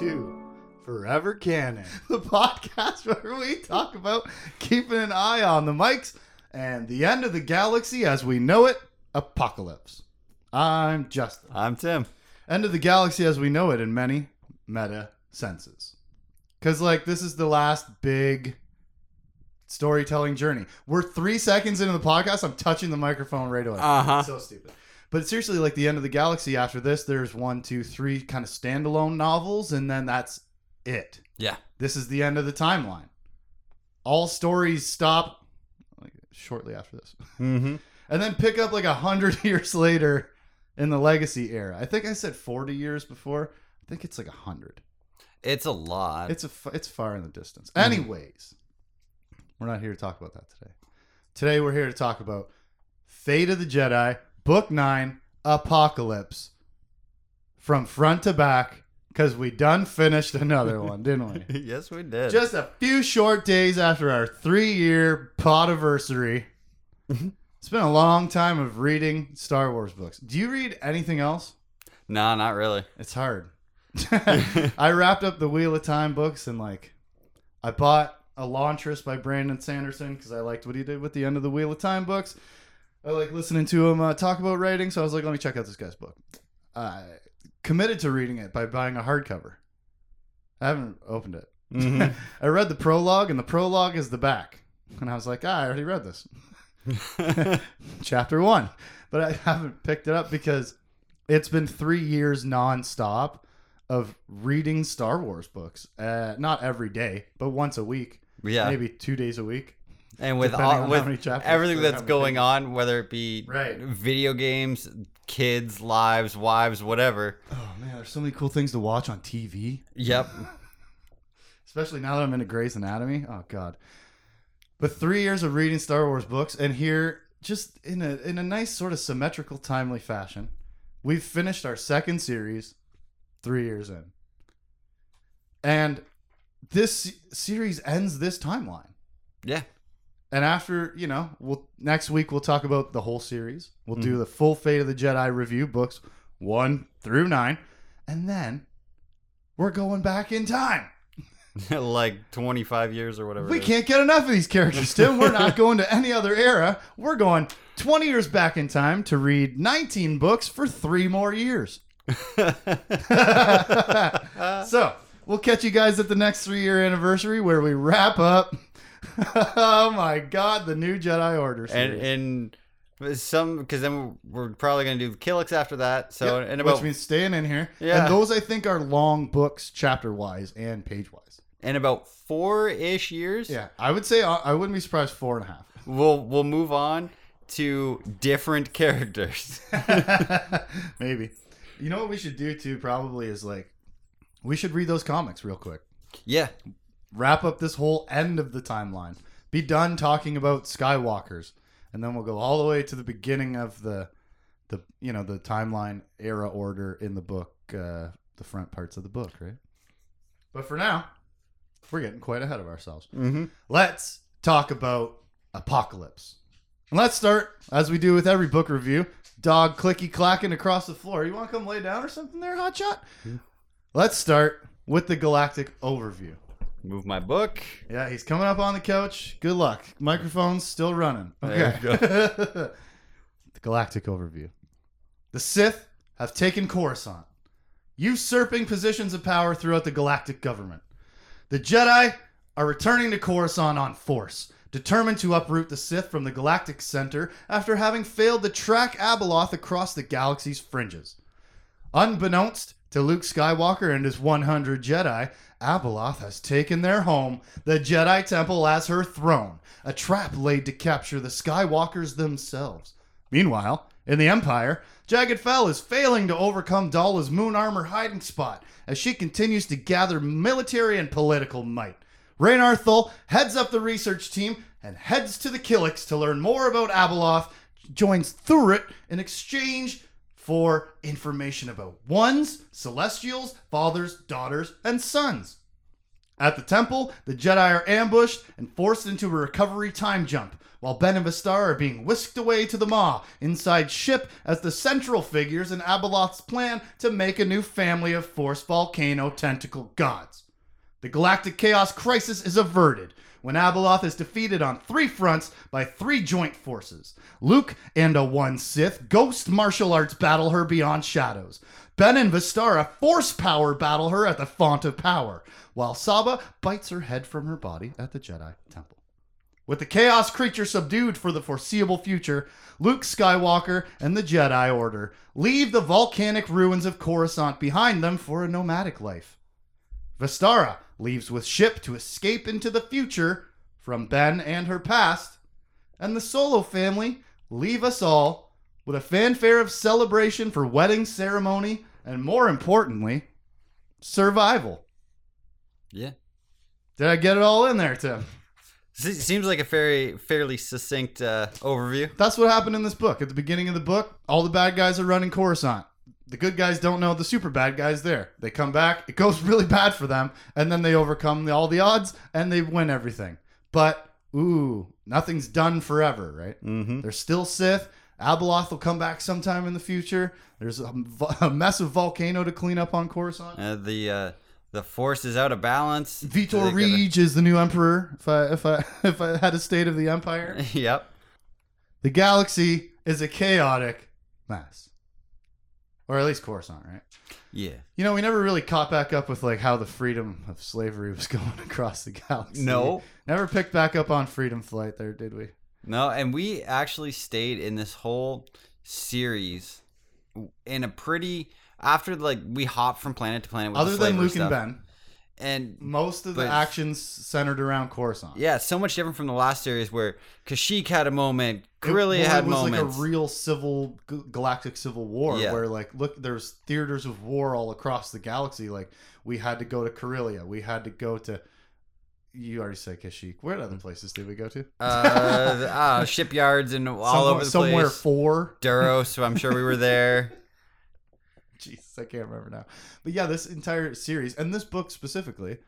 welcome to Forever Canon, the podcast where we talk about keeping an eye on the mics and the end of the galaxy as we know it, apocalypse. I'm Justin. I'm Tim. End of the galaxy as we know it in many meta senses. Because, like, this is the last big storytelling journey. We're three seconds into the podcast. I'm touching the microphone right away. Uh-huh. So stupid. But seriously, like the end of the galaxy. After this, there's one, two, three kind of standalone novels, and then that's it. Yeah. This is the end of the timeline. All stories stop like shortly after this, Mm-hmm. and then pick up like a hundred years later in the legacy era. I think I said forty years before. I think it's like a hundred. It's a lot. It's a it's far in the distance. Anyways, we're not here to talk about that today. Today we're here to talk about Fate of the Jedi, Book Nine, Apocalypse, from front to back, because we done finished another one, didn't we? yes, we did. Just a few short days after our three-year podiversary. it's been a long time of reading Star Wars books. Do you read anything else? no, not really. It's hard. I wrapped up the Wheel of Time books and like I bought Elantris by Brandon Sanderson because I liked what he did with the end of the Wheel of Time books. I like listening to him uh, talk about writing, so I was like, let me check out this guy's book. I committed to reading it by buying a hardcover. I haven't opened it. Mhm. I read the prologue, and the prologue is the back. And I was like, ah, I already read this. chapter one, but I haven't picked it up because it's been three years nonstop of reading Star Wars books. Uh, not every day, but once a week, yeah. maybe two days a week. And with all, with everything that's going on, whether it be Right. video games, kids, lives, wives, whatever. Oh man, there's so many cool things to watch on TV, Yep. especially now that I'm into Grey's Anatomy. Oh god. But three years of reading Star Wars books, and here, just in a in a nice sort of symmetrical, timely fashion, we've finished our second series, three years in, and this series ends this timeline. Yeah. And after, you know, we'll next week we'll talk about the whole series. We'll do Mm-hmm. the full Fate of the Jedi review books 1 through 9, and then we're going back in time. like 25 years or whatever. We can't get enough of these characters, Tim. We're not going to any other era. We're going 20 years back in time to read 19 books for 3 more years. so, we'll catch you guys at the next 3-year anniversary where we wrap up Oh my god, the new Jedi Order and series. and some because then we're probably gonna do Killiks after that. So Yep, and about which means staying in here. Yeah. And those I think are long books, chapter wise and page wise. in about four ish years. Yeah, I would say uh, I wouldn't be surprised four and a half. we'll we'll move on to different characters. Maybe. You know what we should do too? Probably is like we should read those comics real quick. yeah, Wrap up this whole end of the timeline. Be done talking about Skywalkers, and then we'll go all the way to the beginning of the the you know the timeline era order in the book, uh, the front parts of the book, right? But for now, we're getting quite ahead of ourselves. mm-hmm. Let's talk about Apocalypse. And let's start, as we do with every book review, dog clicky clacking across the floor. You want to come lay down or something there, Hotshot? Let's start with the galactic overview. Move my book. Yeah, he's coming up on the couch. Good luck. Microphone's still running. There Okay. the galactic overview. The Sith have taken Coruscant, usurping positions of power throughout the galactic government. The Jedi are returning to Coruscant on force, determined to uproot the Sith from the galactic center after having failed to track Abeloth across the galaxy's fringes. Unbeknownst to Luke Skywalker and his 100 Jedi, Abeloth has taken their home, the Jedi Temple, as her throne, a trap laid to capture the Skywalkers themselves. Meanwhile, in the Empire, Jagged Fel is failing to overcome Daala's moon armor hiding spot as she continues to gather military and political might. Raynar Thul heads up the research team and heads to the Killiks to learn more about Abeloth, joins Thuruht in exchange for information about ones, celestials, fathers, daughters, and sons. At the temple, the Jedi are ambushed and forced into a recovery time jump, while Ben and Vistar are being whisked away to the Maw inside ship as the central figures in Abeloth's plan to make a new family of Force Volcano tentacle gods. The galactic chaos crisis is averted when Abeloth is defeated on three fronts by three joint forces. Luke and a one Sith ghost martial arts battle her beyond shadows. Ben and Vistara force power battle her at the Font of Power, while Saba bites her head from her body at the Jedi Temple. With the chaos creature subdued for the foreseeable future, Luke Skywalker and the Jedi Order leave the volcanic ruins of Coruscant behind them for a nomadic life. Vistara leaves with ship to escape into the future from Ben and her past, and the Solo family leave us all with a fanfare of celebration for wedding ceremony and more importantly, survival. Yeah. Did I get it all in there, Tim? Seems like a very fairly succinct uh, overview. That's what happened in this book. At the beginning of the book, all the bad guys are running Coruscant. The good guys don't know the super bad guys there. They come back, it goes really bad for them, and then they overcome the, all the odds and they win everything. But ooh, nothing's done forever, right? Mm-hmm. There's still Sith. Abeloth will come back sometime in the future. There's a, a mess of volcano to clean up on Coruscant. Uh, the uh, the force is out of balance. Vitor Reige is the new emperor. If I if I if I had a state of the empire, yep. the galaxy is a chaotic mess, or at least Coruscant, right? Yeah. You know, we never really caught back up with like how the freedom of slavery was going across the galaxy. No. never picked back up on Freedom Flight there, did we? No, and we actually stayed in this whole series in a pretty after like we hopped from planet to planet with Other the than Luke stuff. and Ben, and most of the actions centered around Coruscant. yeah, so much different from the last series where Kashyyyk had a moment, Corellia had it was moments. like a real civil galactic civil war Yeah. where like look there's theaters of war all across the galaxy like we had to go to Corellia we had to go to you already said Kashyyyk where other places did we go to uh, uh, shipyards and all somewhere, over the place. somewhere place. four Duros, so I'm sure we were there. Jesus I can't remember now but yeah this entire series and this book specifically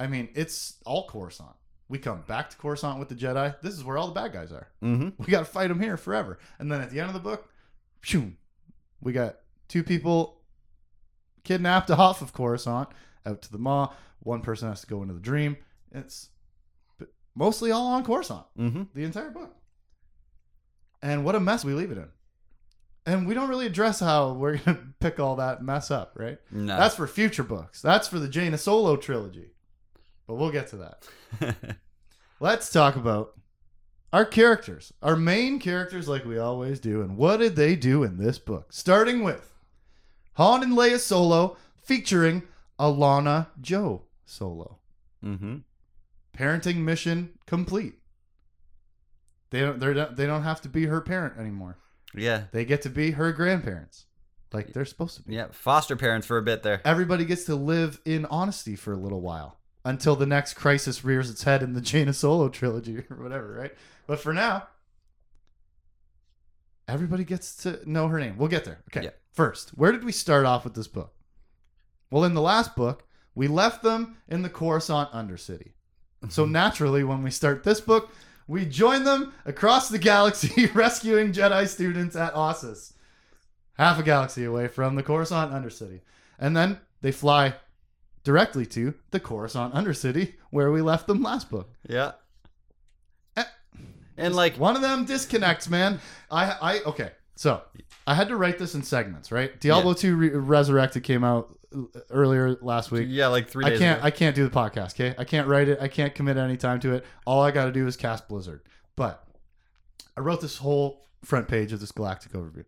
I mean it's all Coruscant we come back to Coruscant with the Jedi this is where all the bad guys are Mm-hmm. we got to fight them here forever. And then at the end of the book, phew, we got two people kidnapped off of Coruscant out to the Maw. One person has to go into the dream. It's mostly all on Coruscant, Mm-hmm. the entire book. And what a mess we leave it in. And we don't really address how we're going to pick all that mess up, right? No. That's for future books. That's for the Jaina Solo trilogy. But we'll get to that. Let's talk about our characters, our main characters, like we always do. And what did they do in this book? Starting with Han and Leia Solo, featuring Allana Djo Solo. mm-hmm. Parenting mission complete. They don't. They don't have to be her parent anymore. Yeah. They get to be her grandparents, like they're supposed to be. Yeah. Foster parents for a bit there. Everybody gets to live in honesty for a little while until the next crisis rears its head in the Jaina Solo trilogy or whatever, right? But for now, everybody gets to know her name. We'll get there. Okay. Yeah. First, where did we start off with this book? Well, in the last book, we left them in the Coruscant Undercity. And so naturally, when we start this book, we join them across the galaxy rescuing Jedi students at Ossus, half a galaxy away from the Coruscant Undercity. And then they fly directly to the Coruscant Undercity where we left them last book. Yeah. Eh. And like One of them disconnects, man. I I okay. So I had to write this in segments, right? Diablo Yeah. 2 Re- Resurrected came out earlier last week. yeah, like three I can't ago. I can't do the podcast, okay? I can't write it. I can't commit any time to it. All I got to do is cast Blizzard. But I wrote this whole front page of this galactic overview.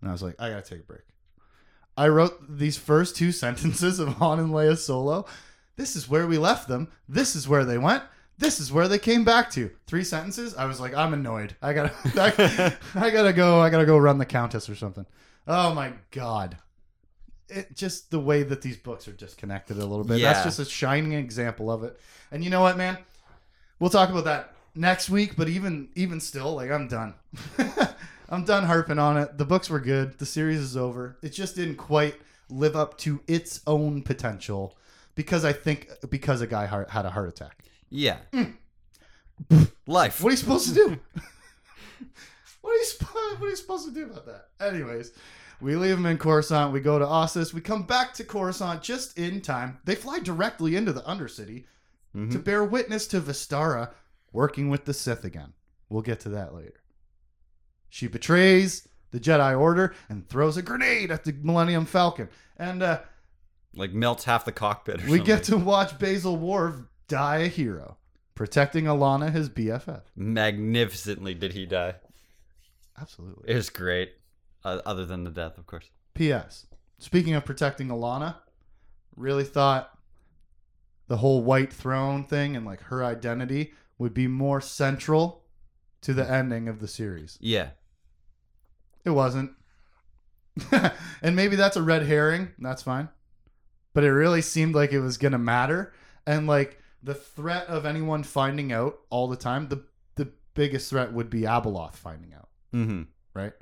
And I was like, I got to take a break. I wrote these first two sentences of Han and Leia solo. This is where we left them. This is where they went. This is where they came back to. Three sentences. I was like, I'm annoyed. I gotta, I, I gotta go. I gotta go run the Countess or something. Oh my god! It just the way that these books are disconnected a little bit. That's just a shining example of it. And you know what, man? We'll talk about that next week. But even even still, like I'm done. I'm done harping on it. The books were good. The series is over. It just didn't quite live up to its own potential. because I think because a guy had a heart attack. Yeah. Mm. Life. What are you supposed to do? what are you What are you supposed to do about that? Anyways, we leave them in Coruscant. We go to Ossus. We come back to Coruscant just in time. They fly directly into the Undercity Mhm. to bear witness to Vistara working with the Sith again. We'll get to that later. She betrays the Jedi Order and throws a grenade at the Millennium Falcon. And uh, Like melts half the cockpit. Or we something. get to watch Bazel Warv die a hero, protecting Allana, his BFF. magnificently. Did he die? Absolutely. It was great. Uh, other than the death, of course. P.S. Speaking of protecting Allana, really thought the whole White Throne thing and like her identity would be more central to the ending of the series. Yeah. It wasn't. and maybe that's a red herring. That's fine. But it really seemed like it was going to matter. And like the threat of anyone finding out all the time, the, the biggest threat would be Abeloth finding out. Mm-hmm. right?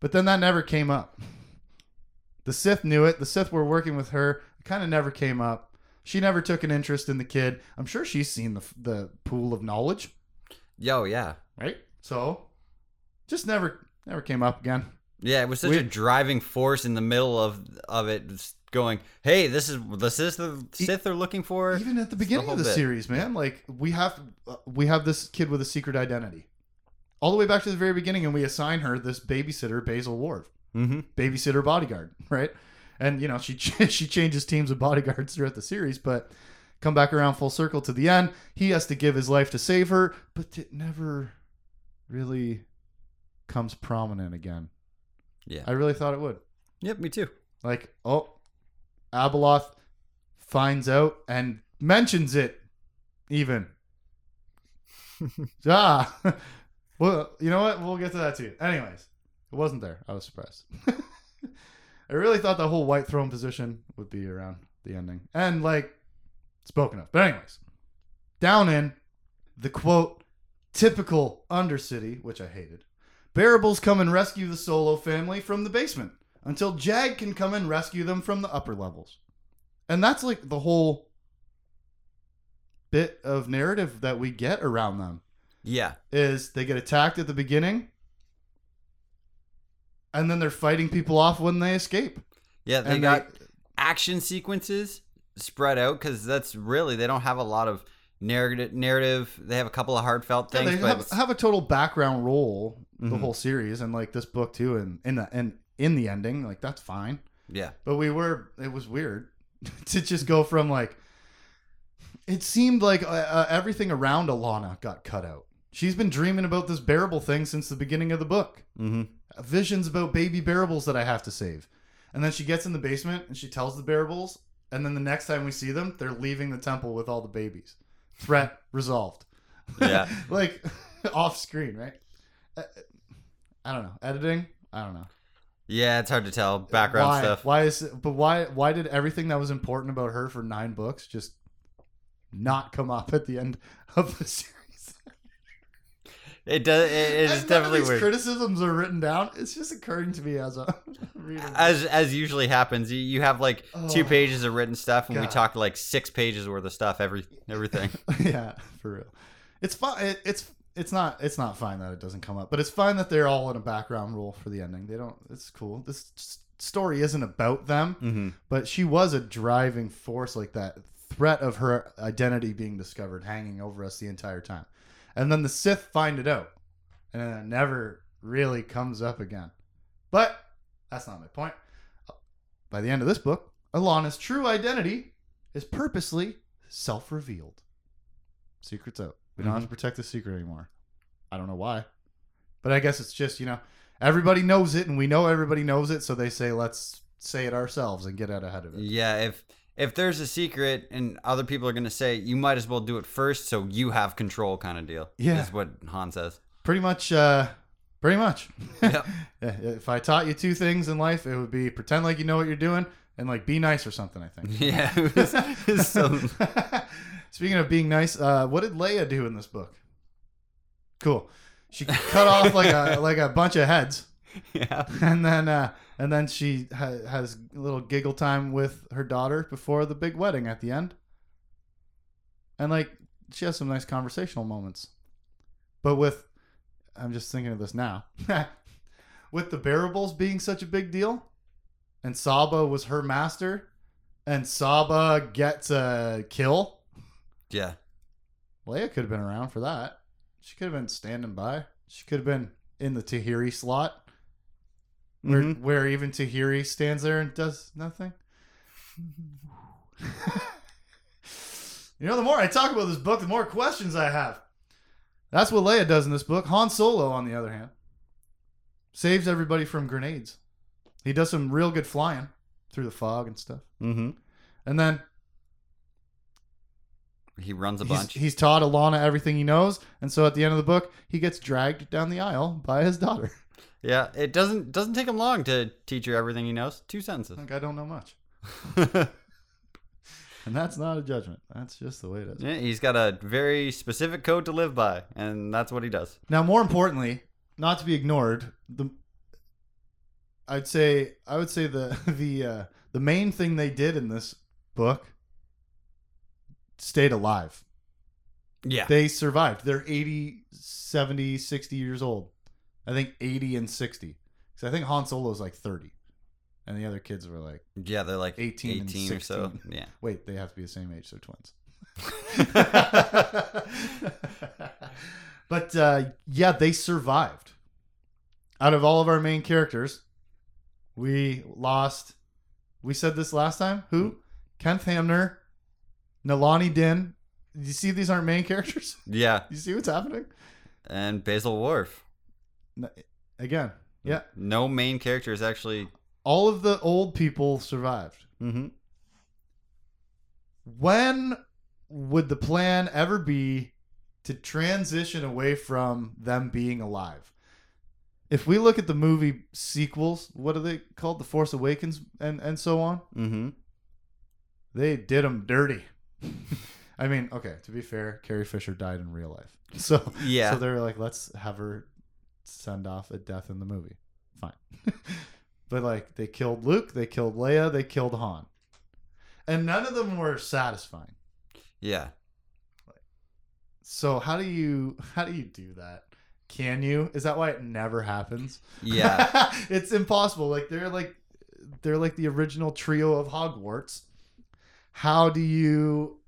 But then that never came up. The Sith knew it. The Sith were working with her. It kind of never came up. She never took an interest in the kid. I'm sure she's seen the the pool of knowledge, Yo, yeah. right? So, just never never came up again. Yeah, it was such We- a driving force in the middle of of it, going, "Hey, this is this is the Sith they're looking for." Even at the beginning whole of the bit. series, man, like we have uh, we have this kid with a secret identity, all the way back to the very beginning, and we assign her this babysitter, Bazel Ward, Mm-hmm. babysitter bodyguard, right? And you know she she changes teams of bodyguards throughout the series, but come back around full circle to the end. He has to give his life to save her, but it never really comes prominent again. Yeah. I really thought it would. Yep, me too. Like, oh, Abeloth finds out and mentions it, even. ah, well, you know what? We'll get to that too. Anyways, it wasn't there. I was surprised. I really thought the whole white throne position would be around the ending, and like spoken of. But anyways, down in the quote typical Undercity, which I hated. Barabels come and rescue the Solo family from the basement until Jag can come and rescue them from the upper levels. And that's like the whole bit of narrative that we get around them Yeah. is they get attacked at the beginning and then they're fighting people off when they escape. Yeah, they And got action sequences spread out because that's really they don't have a lot of narrative. Narrative. They have a couple of heartfelt things. Yeah, they have, have a total background role the Mhm. whole series and like this book too and in the and in the ending like that's fine yeah, But we were, it was weird to just go from like, it seemed like uh, uh, everything around Allana got cut out. She's been dreaming about this barabel thing since the beginning of the book. mm-hmm. Visions about baby barabels that I have to save. And then she gets in the basement and she tells the barabels. And then the next time we see them, they're leaving the temple with all the babies. Threat resolved. Yeah. like off screen, right? Uh, I don't know. Editing? I don't know. yeah. It's hard to tell background why? stuff. Why is it, but why why did everything that was important about her for nine books just not come up at the end of the series? It does. It, of definitely these weird. criticisms are written down. It's just occurring to me as a. As as usually happens, you, you have like two Oh, pages of written stuff, and we God. talked like six pages worth of stuff. Every everything. yeah, for real. It's fine. It, it's it's not it's not fine that it doesn't come up, but it's fine that they're all in a background role for the ending. They don't. It's cool. This story isn't about them. mm-hmm. but she was a driving force like that threat of her identity being discovered hanging over us the entire time and then the sith find it out. And it never really comes up again. But that's not my point. By the end of this book allana's true identity is purposely self-revealed. Secret's out. We don't have to mm-hmm. protect the secret anymore. I don't know why. But i guess it's just you know everybody knows it and we know everybody knows it so they say let's say it ourselves and get out ahead of it. Yeah, if if there's a secret and other people are gonna say, you might as well do it first, so you have control, kind of deal. Yeah. is what Han says. pretty much uh pretty much Yep. Yeah, if i taught you two things in life it would be pretend like you know what you're doing and like be nice or something i think yeah, it was, it was so speaking of being nice uh what did leia do in this book cool she cut off like a like a bunch of heads yeah. and then uh, and then she ha- has a little giggle time with her daughter before the big wedding at the end. And like she has some nice conversational moments. But with I'm just thinking of this now. with the barabels being such a big deal, and Saba was her master, and Saba gets a kill. Yeah. Leia could have been around for that. She could have been standing by. She could have been in the Tahiri slot, where Mhm. where even Tahiri stands there and does nothing. you know, the more I talk about this book, the more questions I have. That's what Leia does in this book. Han Solo, on the other hand, saves everybody from grenades. He does some real good flying through the fog and stuff. Mm-hmm. And then He runs a he's, bunch. he's taught Allana everything he knows, and so at the end of the book, he gets dragged down the aisle by his daughter. yeah. It doesn't doesn't take him long to teach you everything he knows. Two sentences. Like I don't know much, and that's not a judgment. That's just the way it is. yeah, he's got a very specific code to live by, and that's what he does. Now, more importantly, not to be ignored, the I'd say I would say the the uh, the main thing they did in this book stayed alive. Yeah. They survived. They're 80, 70, 60 years old. I think 80 and 60. Because I think Han Solo's like 30. And the other kids were like, yeah, they're like 18 18, and or so. Yeah. wait, they have to be the same age. They're twins. but uh, yeah, they survived. Out of all of our main characters, we lost. We said this last time. Who? Kenth Hamner, Nalani Din. You see, these aren't main characters. Yeah. You see what's happening? And Bazel Worf. N- Again, yeah. No main character is actually. All of the old people survived. Mm-hmm. when would the plan ever be to transition away from them being alive? If we look at the movie sequels, what are they called? The Force Awakens and, and so on. Mm-hmm. They did them dirty. I mean, okay, to be fair, Carrie Fisher died in real life. So, Yeah. so they were like, let's have her send off a death in the movie. Fine. but like, they killed Luke, they killed Leia, they killed Han. And none of them were satisfying. Yeah. So how do you how do you do that? Can you? Is that why it never happens? Yeah. it's impossible. Like they're like they're like the original trio of Hogwarts. How do you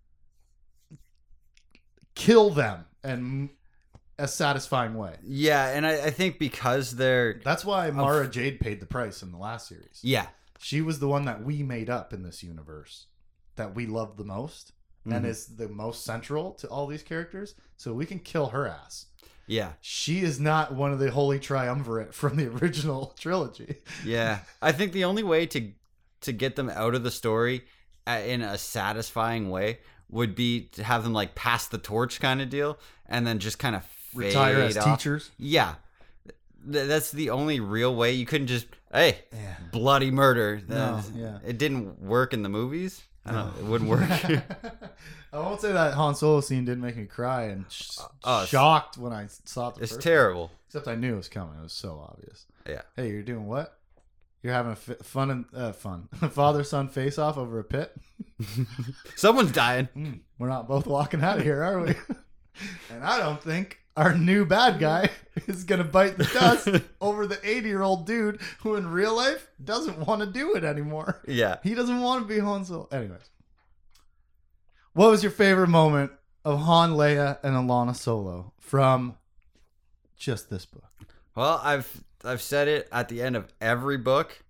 kill them in a satisfying way? yeah, and I, I think because they're. That's why Mara Jade paid the price in the last series. Yeah. She was the one that we made up in this universe that we love the most and Mhm. is the most central to all these characters. So we can kill her ass. Yeah. She is not one of the holy triumvirate from the original trilogy. Yeah. I think the only way to to get them out of the story uh, in a satisfying way would be to have them like pass the torch kind of deal and then just kind of Retire as off. teachers. Yeah. Th- that's the only real way. You couldn't just, hey, Yeah. bloody murder. No, Uh, yeah. It didn't work in the movies. I don't know. It wouldn't work. I won't say that Han Solo scene didn't make me cry and sh- Oh, it's- shocked when I saw it. The it's terrible. time. Except I knew it was coming. It was so obvious. Yeah. Hey, you're doing what? You're having a f- fun and uh, fun father son face off over a pit. Someone's dying. Hmm, we're not both walking out of here, are we? and I don't think our new bad guy is gonna bite the dust over the 80 year old dude who in real life doesn't want to do it anymore. Yeah. He doesn't want to be Han Solo. Anyways, what was your favorite moment of Han, Leia, and Allana Solo from just this book? Well, I've I've said it at the end of every book.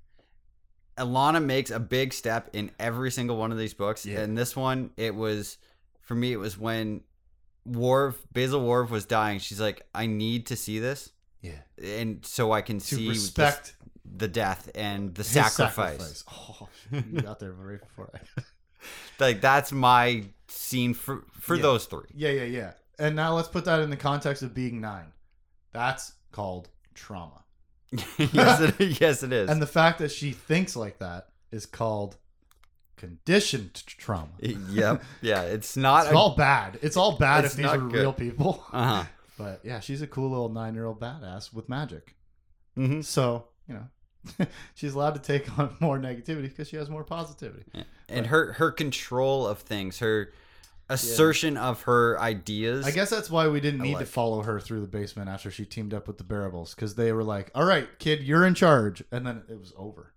Allana makes a big step in every single one of these books. Yeah. And this one, it was for me, it was when Worf, Bazel Worf was dying. She's like, I need to see this. Yeah, And so I can to see this- respect the death and the his sacrifice. Oh, you got there right before I. Like that's my scene for for Yeah. those three. Yeah, yeah, yeah. And now let's put that in the context of being nine. That's called trauma. yes, it, yes, it is. And the fact that she thinks like that is called conditioned trauma. yep, yeah, it's not. It's all bad. It's all bad It's if these are good. real people. uh huh. But yeah, she's a cool little nine year old badass with magic. Mm-hmm. So, you know, she's allowed to take on more negativity because she has more positivity. And her her control of things, her assertion of her ideas. I guess that's why we didn't need to follow her through the basement after she teamed up with the Barabels because they were like, "All right, kid, you're in charge," and then it was over.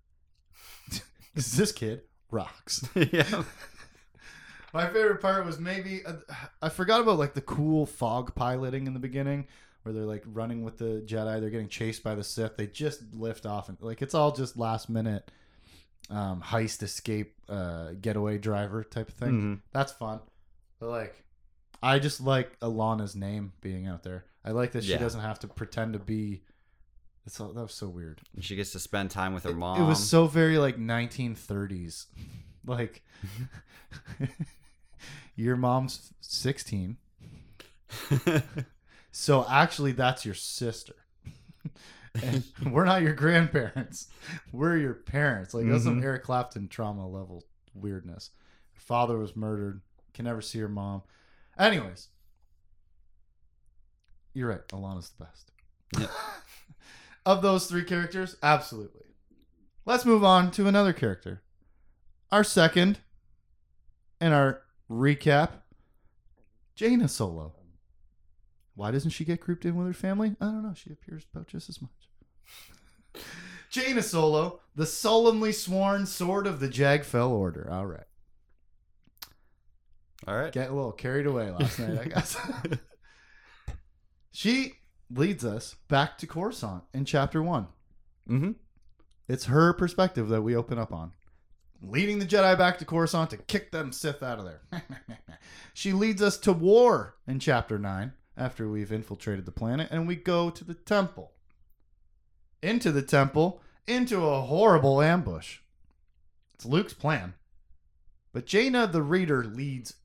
'Cause this kid rocks. yeah. My favorite part was maybe uh, I forgot about like the cool fog piloting in the beginning where they're like running with the Jedi. They're getting chased by the Sith. They just lift off and like it's all just last minute um, heist escape uh, getaway driver type of thing. Mhm. That's fun. But like, I just like Allana's name being out there. I like that she Yeah. doesn't have to pretend to be. It's all, that was so weird. She gets to spend time with her It- mom. It was so very like 1930s. like your mom's 16. So actually that's your sister. and we're not your grandparents. We're your parents. Like that's some Mhm. Eric Clapton trauma level weirdness. Her father was murdered. Can never see her mom. Anyways. You're right. Allana's the best. Yep. Of those three characters, absolutely. Let's move on to another character. Our second in our recap, Jaina Solo. Why doesn't she get grouped in with her family? I don't know. She appears about just as much. Jaina Solo, the solemnly sworn sword of the Jagfell Order. All right. All right. Get a little carried away last night, I guess. she leads us back to Coruscant in chapter one. Mm-hmm. It's her perspective that we open up on. Leading the Jedi back to Coruscant to kick them Sith out of there. she leads us to war in Chapter 9 after we've infiltrated the planet, and we go to the temple. Into the temple, into a horrible ambush. It's Luke's plan. But Jaina, the reader, leads.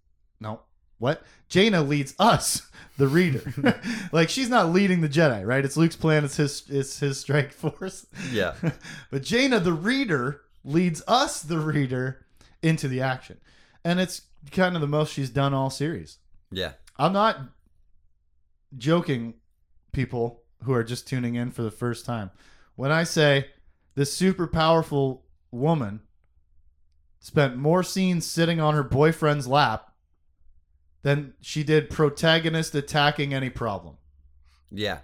No, what? Jaina leads us, the reader. like she's not leading the Jedi, right? It's Luke's plan. It's his. It's his strike force. Yeah. but Jaina, the reader, leads us, the reader, into the action. And it's kind of the most she's done all series. Yeah. I'm not joking, people who are just tuning in for the first time. When I say this super powerful woman spent more scenes sitting on her boyfriend's lap than she did protagonist attacking any problem. Yeah.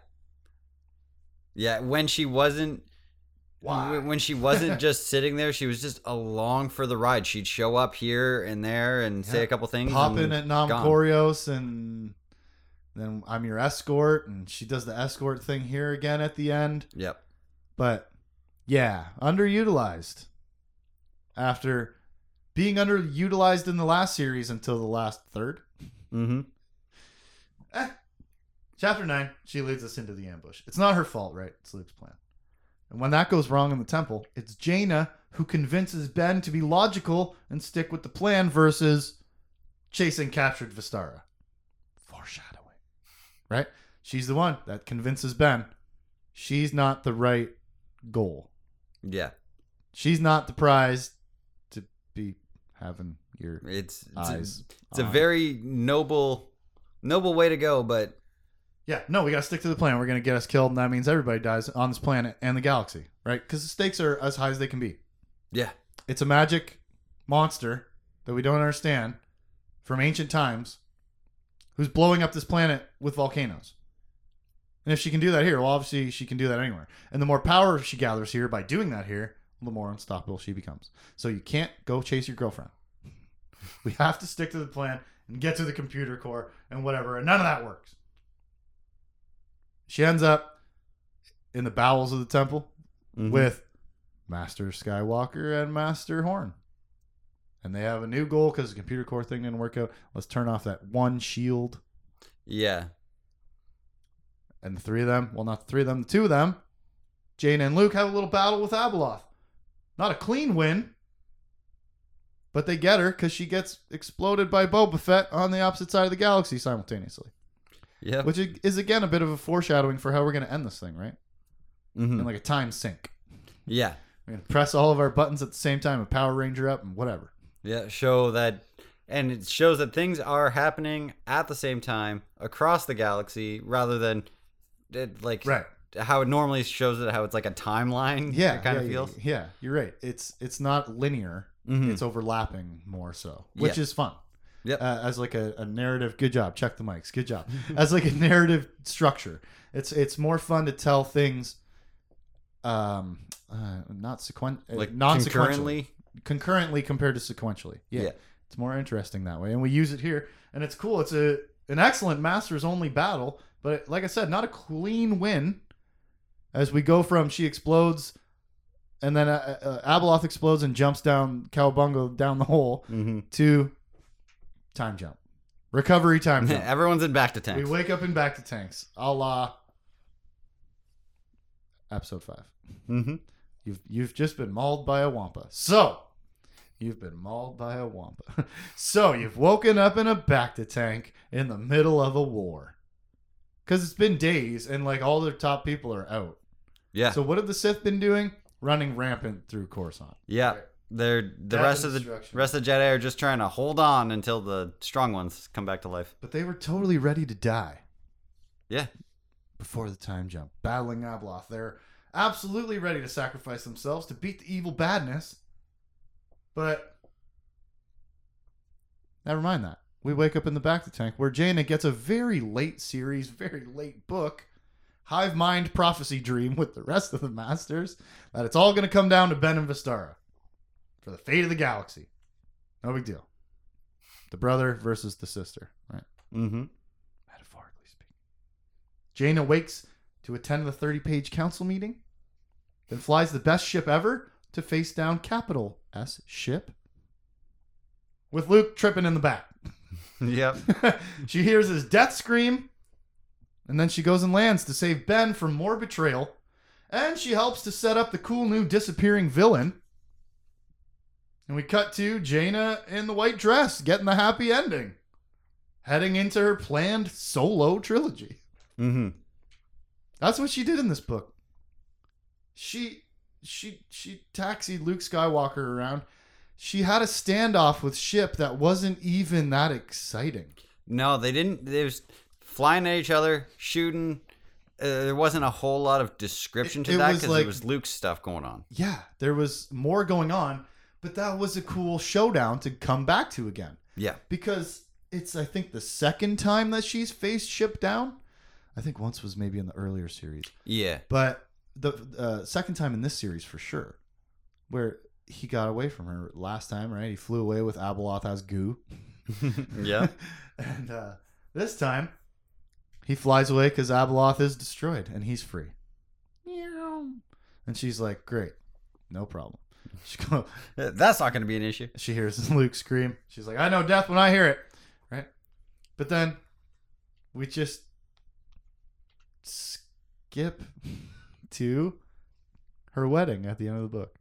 Yeah. When she wasn't. Why? When she wasn't just sitting there, she was just along for the ride. She'd show up here and there and say a couple things. pop in at gone. Corios and then I'm your escort and she does the escort thing here again at the end. Yep. But yeah, underutilized. After being underutilized in the last series until the last third. Mm-hmm. Eh. Chapter 9, she leads us into the ambush. It's not her fault, right? It's Luke's plan. And when that goes wrong in the temple, it's Jaina who convinces Ben to be logical and stick with the plan versus chasing captured Vistara. Foreshadowing. Right? She's the one that convinces Ben. She's not the right goal. Yeah. She's not the prize to be having your It's it's, a, it's a very noble noble way to go, but Yeah, no, we got to stick to the plan. We're going to get us killed, and that means everybody dies on this planet and the galaxy, right? Because the stakes are as high as they can be. yeah. It's a magic monster that we don't understand from ancient times who's blowing up this planet with volcanoes. And if she can do that here, well, obviously she can do that anywhere. And the more power she gathers here by doing that here, the more unstoppable she becomes. So you can't go chase your girlfriend. We have to stick to the plan and get to the computer core and whatever, and none of that works. She ends up in the bowels of the temple Mhm. with Master Skywalker and Master Horn. And they have a new goal because the computer core thing didn't work out. Let's turn off that one shield. yeah. And the three of them, well, not the three of them, the two of them, Jane and Luke, have a little battle with Abeloth. Not a clean win, but they get her because she gets exploded by Boba Fett on the opposite side of the galaxy simultaneously. Yeah. Which is, again, a bit of a foreshadowing for how we're going to end this thing, right? Mhm. In like a time sync. Yeah. We're going to press all of our buttons at the same time a Power Ranger up and whatever. Yeah, show that, and it shows that things are happening at the same time across the galaxy, rather than it, like Right. how it normally shows it how it's like a timeline. Yeah, kind yeah, of yeah, feels. Yeah, you're right. It's it's not linear. Mhm. It's overlapping more so, which Yeah. is fun. Yep. Uh, as like a, a narrative. Good job. Check the mics. Good job. as like a narrative structure. It's it's more fun to tell things. Um, uh, not sequen like non concurrently. concurrently compared to sequentially. Yeah. Yeah. It's more interesting that way. And we use it here. And it's cool. It's a an excellent masters only battle, but like I said, not a clean win. As we go from she explodes and then uh, uh, Abeloth explodes and jumps down Cowabunga down the hole Mm-hmm. to time jump. Recovery time jump. Everyone's in bacta tanks. we wake up in bacta tanks. A la episode 5. Mm-hmm. You've you've just been mauled by a wampa. So you've been mauled by a wampa. so you've woken up in a bacta tank in the middle of a war. Cause it's been days and like all their top people are out. Yeah, So what have the Sith been doing? Running rampant through Coruscant. yeah. Right. They're the Death rest of the destruction. rest of the Jedi are just trying to hold on until the strong ones come back to life. But they were totally ready to die Yeah, before the time jump. Battling Abeloth. They're absolutely ready to sacrifice themselves to beat the evil badness. But never mind that. We wake up in the back of the tank where Jaina gets a very late series, very late book, hive mind prophecy dream with the rest of the masters that it's all going to come down to Ben and Vistara for the fate of the galaxy. No big deal. The brother versus the sister, right? mm-hmm. metaphorically speaking. Jaina wakes to attend the 30 page council meeting, then flies the best ship ever to face down capital S ship with Luke tripping in the back. yep. she hears his death scream, and then she goes and lands to save Ben from more betrayal, and she helps to set up the cool new disappearing villain. And we cut to Jaina in the white dress getting the happy ending, heading into her planned solo trilogy. Mm-hmm. That's what she did in this book. She she she taxied Luke Skywalker around. She had a standoff with Ship that wasn't even that exciting. No, they didn't. There's was flying at each other, shooting. Uh, there wasn't a whole lot of description to it that because like- it was Luke's stuff going on. Yeah, there was more going on, but that was a cool showdown to come back to again Yeah. because it's I think the second time that she's faced Ship down. I think once was maybe in the earlier series. Yeah. But the uh, second time in this series for sure, where he got away from her last time, right? He flew away with Abeloth as goo. yeah. and uh, this time, he flies away because Abeloth is destroyed and he's free. Meow. And she's like, "Great, no problem." She go, That's not going to be an issue. she hears Luke scream. She's like, "I know death when I hear it," right? But then we just skip to her wedding at the end of the book,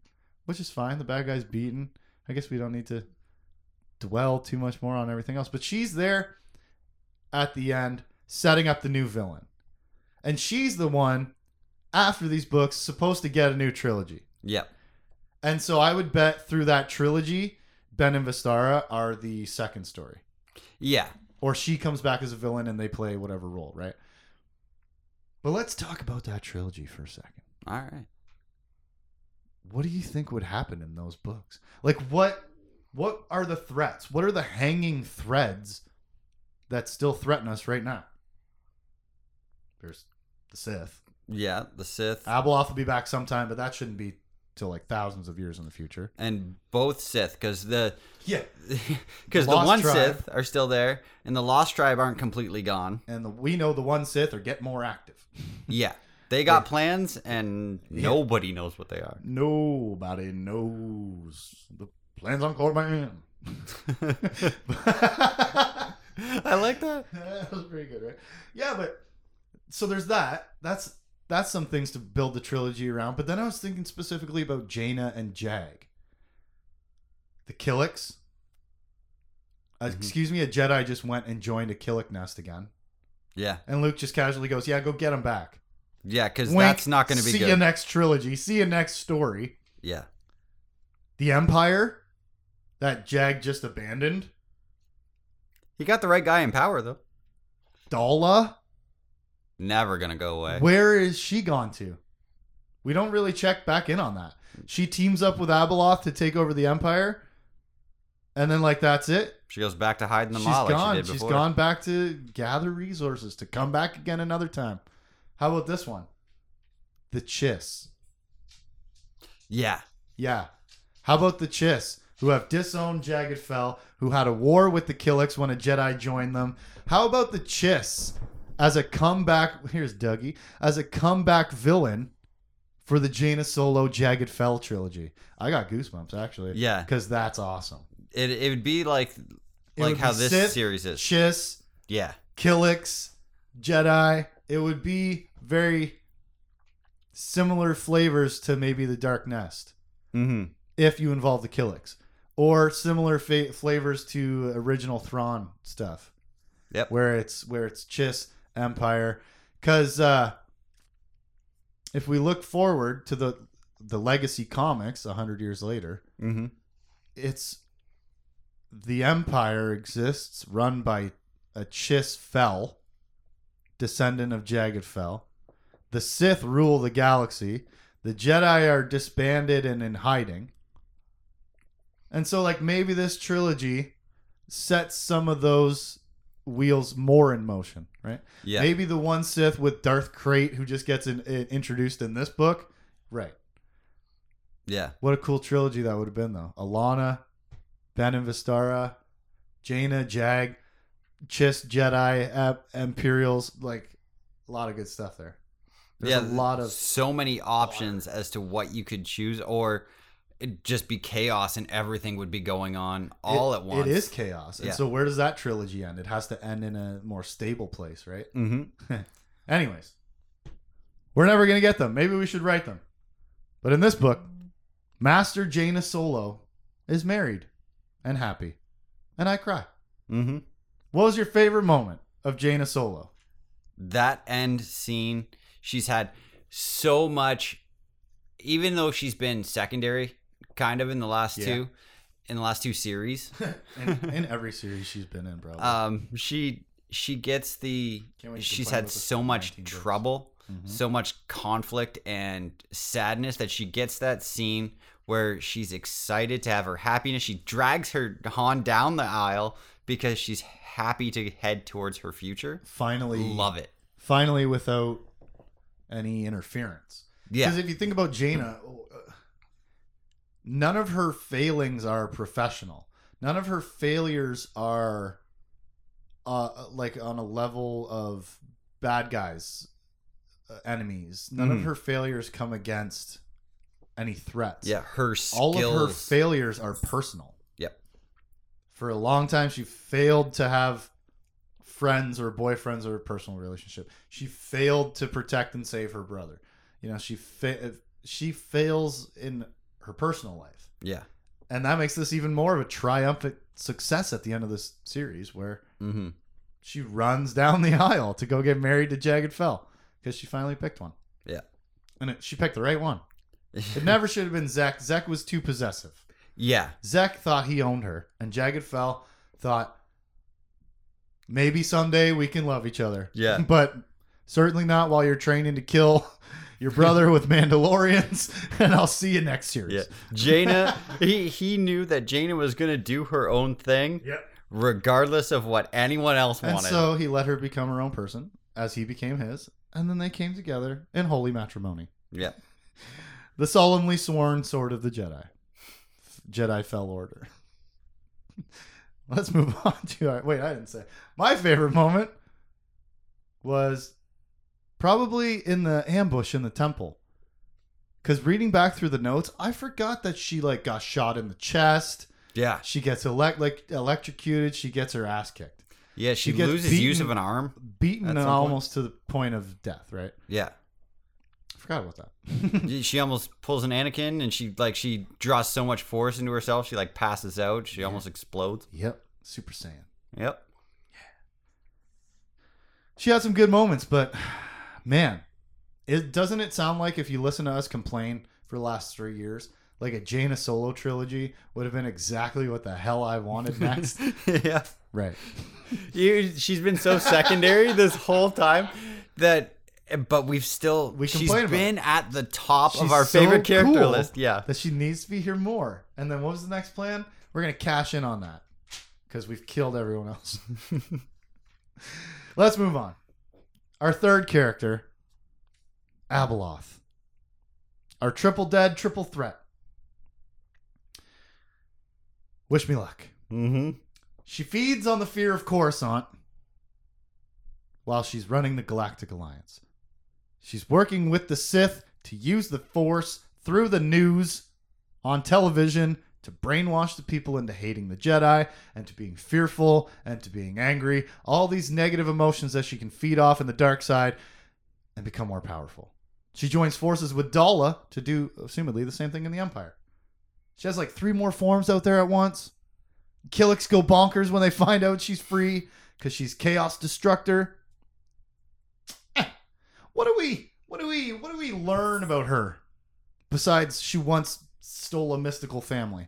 which is fine. The bad guy's beaten. I guess we don't need to dwell too much more on everything else. But she's there at the end, setting up the new villain, and she's the one after these books supposed to get a new trilogy. Yep. And so I would bet through that trilogy, Ben and Vistara are the second story. Yeah. Or she comes back as a villain and they play whatever role, right? But let's talk about that trilogy for a second. All right. What do you think would happen in those books? Like what what are the threats? What are the hanging threads that still threaten us right now? There's the Sith. Yeah. The Sith Abeloth will be back sometime, but that shouldn't be till like thousands of years in the future. and both Sith, because the Yeah. because The the, one Tribe. Sith are still there, and the Lost Tribe aren't completely gone. And the, we know the one Sith are get more active. Yeah. They got plans, and nobody knows what they are. Nobody knows the plans on Corbin. I like that. that was pretty good, right? Yeah, but so there's that. That's that's some things to build the trilogy around. But then I was thinking specifically about Jaina and Jag, the Killiks. Uh, Mhm. Excuse me, a Jedi just went and joined a Killik nest again, Yeah. and Luke just casually goes, "Yeah, go get him back." Yeah, because that's not going to be See good. you next trilogy. See you next story. yeah. The Empire that Jag just abandoned. He got the right guy in power, though. Daala. Never gonna go away. Where is she gone to? We don't really check back in on that. She teams up with Abeloth to take over the Empire, and then like that's it. She goes back to hiding the She's gone. she before. gone back to gather resources to come back again another time. How about this one? The Chiss. Yeah. Yeah. How about the Chiss, who have disowned Jagged Fel, who had a war with the Killiks when a Jedi joined them? How about the Chiss as a comeback? Here's Dougie as a comeback villain for the Jaina Solo Jagged Fel trilogy. I got goosebumps actually. Yeah. because that's awesome. It it would be like like how this Sith, series is. Chiss, Yeah. Killiks, Jedi. It would be very similar flavors to maybe the Dark Nest. Mm-hmm. if you involve the Killiks, or similar fa- flavors to original Thrawn stuff. Yep. Where it's where it's Chiss Empire, because uh, if we look forward to the the legacy comics a hundred years later, Mm-hmm. it's the Empire exists run by a Chiss Fel descendant of Jagged Fel The Sith rule the galaxy. The Jedi are disbanded and in hiding. And so, like, maybe this trilogy sets some of those wheels more in motion, right? Yeah. Maybe the one Sith with Darth Krayt, who just gets in, in- introduced in this book, right? Yeah. What a cool trilogy that would have been, though. Allana, Ben and Vestara, Jaina, Jag, Chiss, Jedi, Ep- Imperials. Like, a lot of good stuff there. There's yeah. a lot of. so many options as to what you could choose, or it'd just be chaos and everything would be going on all it- at once. It is chaos. And Yeah. so, where does that trilogy end? It has to end in a more stable place, right? Mm-hmm. Anyways, we're never going to get them. Maybe we should write them. But in this book, Master Jaina Solo is married and happy. And I cry. Mm-hmm. What was your favorite moment of Jaina Solo? that end scene she's had so much even though she's been secondary kind of in the last Yeah. two in the last two series in, in every series she's been in, bro. um she she gets the Can't wait to she's had so much 19 books. trouble Mhm. so much conflict and sadness that she gets that scene where she's excited to have her happiness she drags her Han down the aisle because she's happy to head towards her future finally, love it finally without any interference. yeah Because if you think about Jaina, none of her failings are professional. None of her failures are uh, like on a level of bad guys, uh, enemies. None of Mhm. her failures come against any threats. yeah her skills All of her failures are personal. Yep. For a long time, she failed to have friends or boyfriends or a personal relationship. She failed to protect and save her brother. You know, she fa- she fails in her personal life, yeah and that makes this even more of a triumphant success at the end of this series, where mm-hmm. she runs down the aisle to go get married to Jagged Fel because she finally picked one. Yeah. and it, she picked the right one. It never should have been Zekk. Zekk was too possessive. yeah Zekk thought he owned her, and Jagged Fel thought maybe someday we can love each other. Yeah. But certainly not while you're training to kill your brother with Mandalorians, and I'll see you next series. yeah Jaina he he knew that Jaina was gonna do her own thing Yep. regardless of what anyone else And wanted so he let her become her own person as he became his, and then they came together in holy matrimony. yeah The solemnly sworn sword of the Jedi. Jedi fell order. Let's move on to our. Wait, I didn't say. My favorite moment was probably in the ambush in the temple. Because reading back through the notes, I forgot that she like got shot in the chest. yeah She gets elect like electrocuted. She gets her ass kicked, yeah she, She loses use of an arm beaten, At and point. almost to the point of death. Right? yeah Forgot about that. she almost pulls an Anakin and she like she draws so much force into herself she like passes out she almost explodes yep. Super Saiyan. yep Yeah. She had some good moments, but man, it doesn't it sound like if you listen to us complain for the last three years, like a Jaina Solo trilogy would have been exactly what the hell I wanted next. yeah right. you she's been so secondary this whole time that but we've still We she's been at the top She's of our so favorite character cool list. Yeah. that she needs to be here more. And then what was the next plan? We're gonna cash in on that because we've killed everyone else. Let's move on. Our third character, Abeloth. Our triple dead, triple threat. Wish me luck. Mm-hmm. She feeds on the fear of Coruscant while she's running the Galactic Alliance. She's working with the Sith to use the Force through the news on television to brainwash the people into hating the Jedi and to being fearful and to being angry. All these negative emotions that she can feed off in the dark side and become more powerful. She joins forces with Daala to do, assumedly, the same thing in the Empire. She has like three more forms out there at once. Killiks go bonkers when they find out she's free because she's Chaos Destructor. Eh, what do we what do we what do we learn about her? Besides, she once stole a mystical family.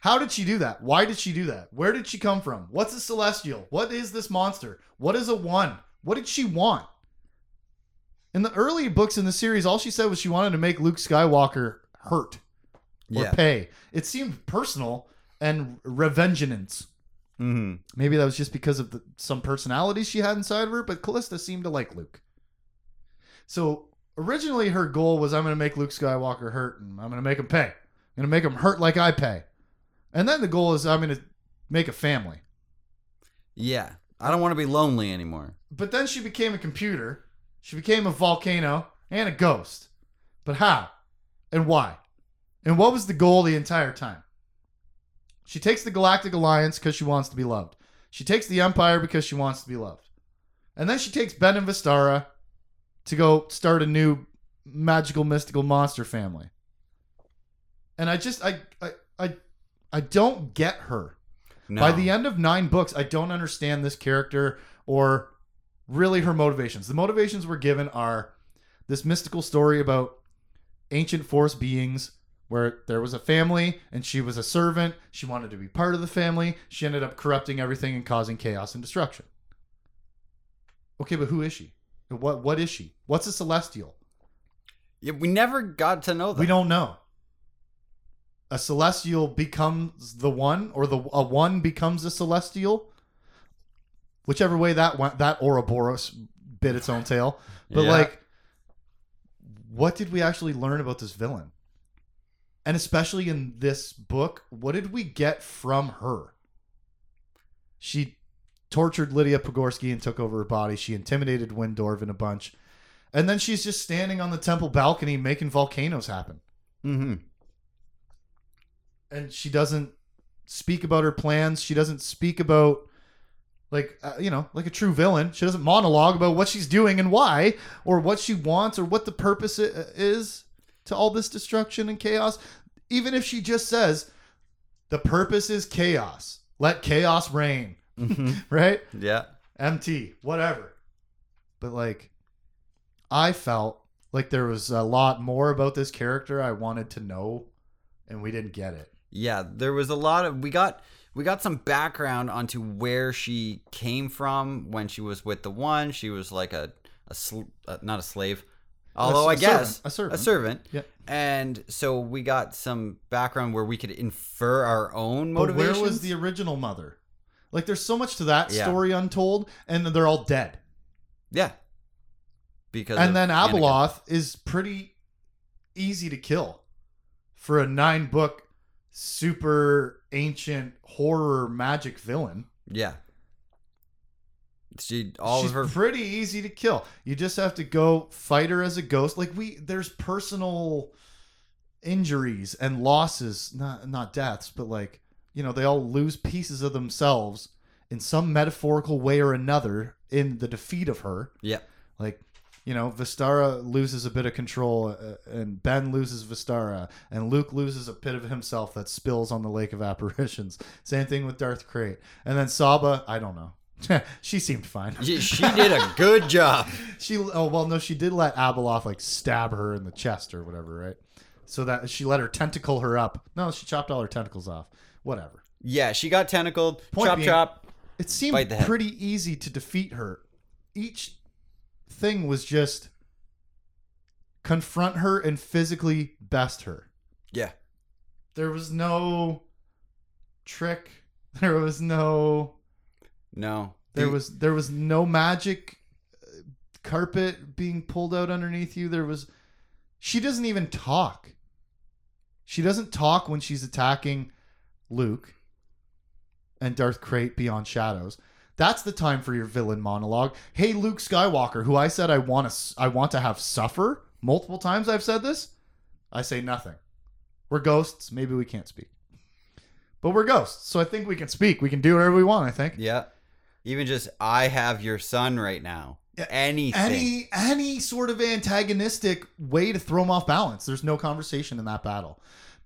How did she do that? Why did she do that? Where did she come from? What's a celestial? What is this monster? What is a one? What did she want? In the early books in the series, all she said was she wanted to make Luke Skywalker hurt or Yeah. pay. It seemed personal and revengeance. Mm-hmm. Maybe that was just because of the, some personalities she had inside of her, but Callista seemed to like Luke. So originally her goal was I'm going to make Luke Skywalker hurt and I'm going to make him pay. I'm going to make him hurt like I pay. And then the goal is I'm going to make a family. Yeah. I don't want to be lonely anymore. But then she became a computer. She became a volcano and a ghost. But how? And why? And what was the goal the entire time? She takes the Galactic Alliance because she wants to be loved. She takes the Empire because she wants to be loved. And then she takes Ben and Vestara to go start a new magical mystical monster family. And I just I I I, I don't get her. No. By the end of nine books, I don't understand this character or really her motivations. The motivations we're given are this mystical story about ancient force beings where there was a family and she was a servant. She wanted to be part of the family. She ended up corrupting everything and causing chaos and destruction. Okay, but who is she? What what is she? What's a celestial? Yeah, we never got to know that. We don't know. A celestial becomes the one, or the a one becomes a celestial. Whichever way that went, that Ouroboros bit its own tail. But Yeah. like, what did we actually learn about this villain? And especially in this book, what did we get from her? She tortured Lydia Pogorski and took over her body. She intimidated Wynn Dorvan a bunch. And then she's just standing on the temple balcony making volcanoes happen Mm-hmm. And she doesn't speak about her plans. She doesn't speak about like uh, you know, like a true villain. She doesn't monologue about what she's doing and why or what she wants or what the purpose is to all this destruction and chaos. Even if she just says the purpose is chaos. Let chaos reign, Mm-hmm. right? Yeah. MT, whatever. But like I felt like there was a lot more about this character I wanted to know and we didn't get it. Yeah, there was a lot of we got we got some background onto where she came from when she was with the one. She was like a a sl- uh, not a slave, although a I guess servant, a servant. a servant. Yeah. And so we got some background where we could infer our own But where was the original mother? Like, there's so much to that Yeah. story untold, and they're all dead. yeah? Because And then Anakin. Abeloth is pretty easy to kill for a nine book, super ancient horror magic villain. Yeah. She all She's of her pretty easy to kill. You just have to go fight her as a ghost. Like we, there's personal injuries and losses, not not deaths, but like you know, they all lose pieces of themselves in some metaphorical way or another in the defeat of her. yeah Like, you know, Vestara loses a bit of control, uh, and Ben loses Vestara, and Luke loses a bit of himself that spills on the Lake of Apparitions. Same thing with Darth Krayt, and then Saba. I don't know. she seemed fine. she, did a good job. She oh well no she did let Abeloth like stab her in the chest or whatever right so that she let her tentacle her up no she chopped all her tentacles off whatever Yeah, she got tentacled. Point chop being- chop. it seemed Bite the head. pretty easy to defeat her each thing was just confront her and physically best her. Yeah. There was no trick. There was no No. there The- was there was no magic uh, carpet being pulled out underneath you. There was she doesn't even talk. She doesn't talk when she's attacking Luke and Darth Krayt beyond shadows. That's the time for your villain monologue. Hey Luke Skywalker, who I said I want to I want to have suffer multiple times I've said this. I say nothing. We're ghosts, maybe we can't speak. But we're ghosts, so I think we can speak. We can do whatever we want, I think. Yeah. Even just I have your son right now. Anything. any any sort of antagonistic way to throw him off balance. There's no conversation in that battle.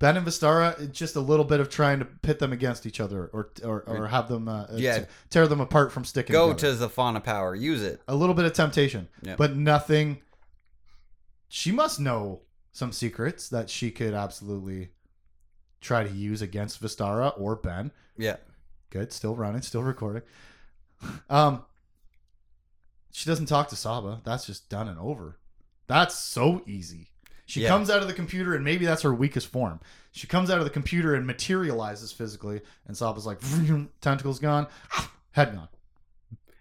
Ben and Vestara, it's just a little bit of trying to pit them against each other, or or, or have them, uh, Yeah. t- tear them apart from sticking. Go together. to the font of power. Use it. a little bit of temptation, Yep. but nothing. She must know some secrets that she could absolutely try to use against Vestara or Ben. Yeah. Good, still running, still recording. Um, she doesn't talk to Saba. That's just done and over. That's so easy. She Yeah. comes out of the computer, and maybe that's her weakest form. She comes out of the computer and materializes physically, and Saba's like, tentacles gone, head gone.